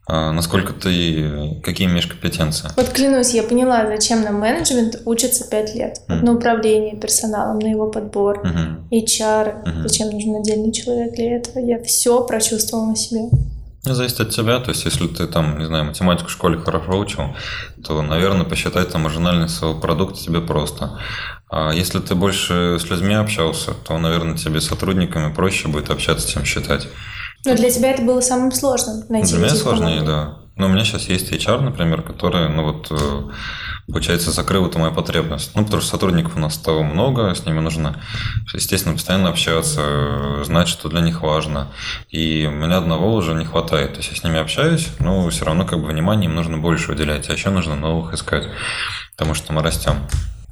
насколько ты, какие имеешь компетенции. Вот клянусь, я поняла, зачем нам менеджмент учится 5 лет. Mm. На управление персоналом, на его подбор, mm-hmm. HR, mm-hmm. зачем нужен отдельный человек для этого. Я все прочувствовала на себе. Ну, зависит от тебя. То есть, если ты там, не знаю, математику в школе хорошо учил, то, наверное, посчитать там маржинальность своего продукта тебе просто. А если ты больше с людьми общался, то, наверное, тебе с сотрудниками проще будет общаться, чем считать. Но для тебя это было самым сложным найти. Для меня сложнее, да. Но у меня сейчас есть HR, например, который, ну вот, э, получается, закрыл эту мою потребность. Ну, потому что сотрудников у нас стало много, с ними нужно, естественно, постоянно общаться, знать, что для них важно. И меня одного уже не хватает. То есть я с ними общаюсь, но все равно как бы внимание им нужно больше уделять, а еще нужно новых искать, потому что мы растем.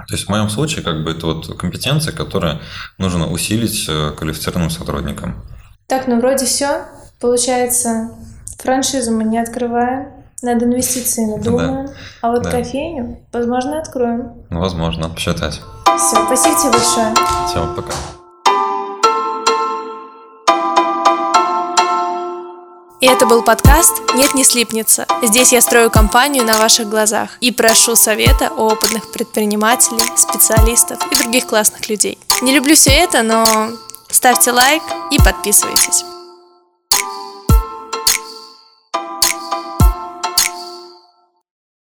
То есть в моем случае как бы это вот компетенция, которая нужно усилить э, квалифицированным сотрудникам. Так, ну вроде все. Получается, франшизу мы не открываем, над инвестициями думаем, да. а вот да. кофейню, возможно, откроем. Ну, возможно, посчитать. Все, спасибо тебе большое. Все, пока. И это был подкаст «Нет, не слипнется». Здесь я строю компанию на ваших глазах и прошу совета у опытных предпринимателей, специалистов и других классных людей. Не люблю все это, но Ставьте лайк и подписывайтесь.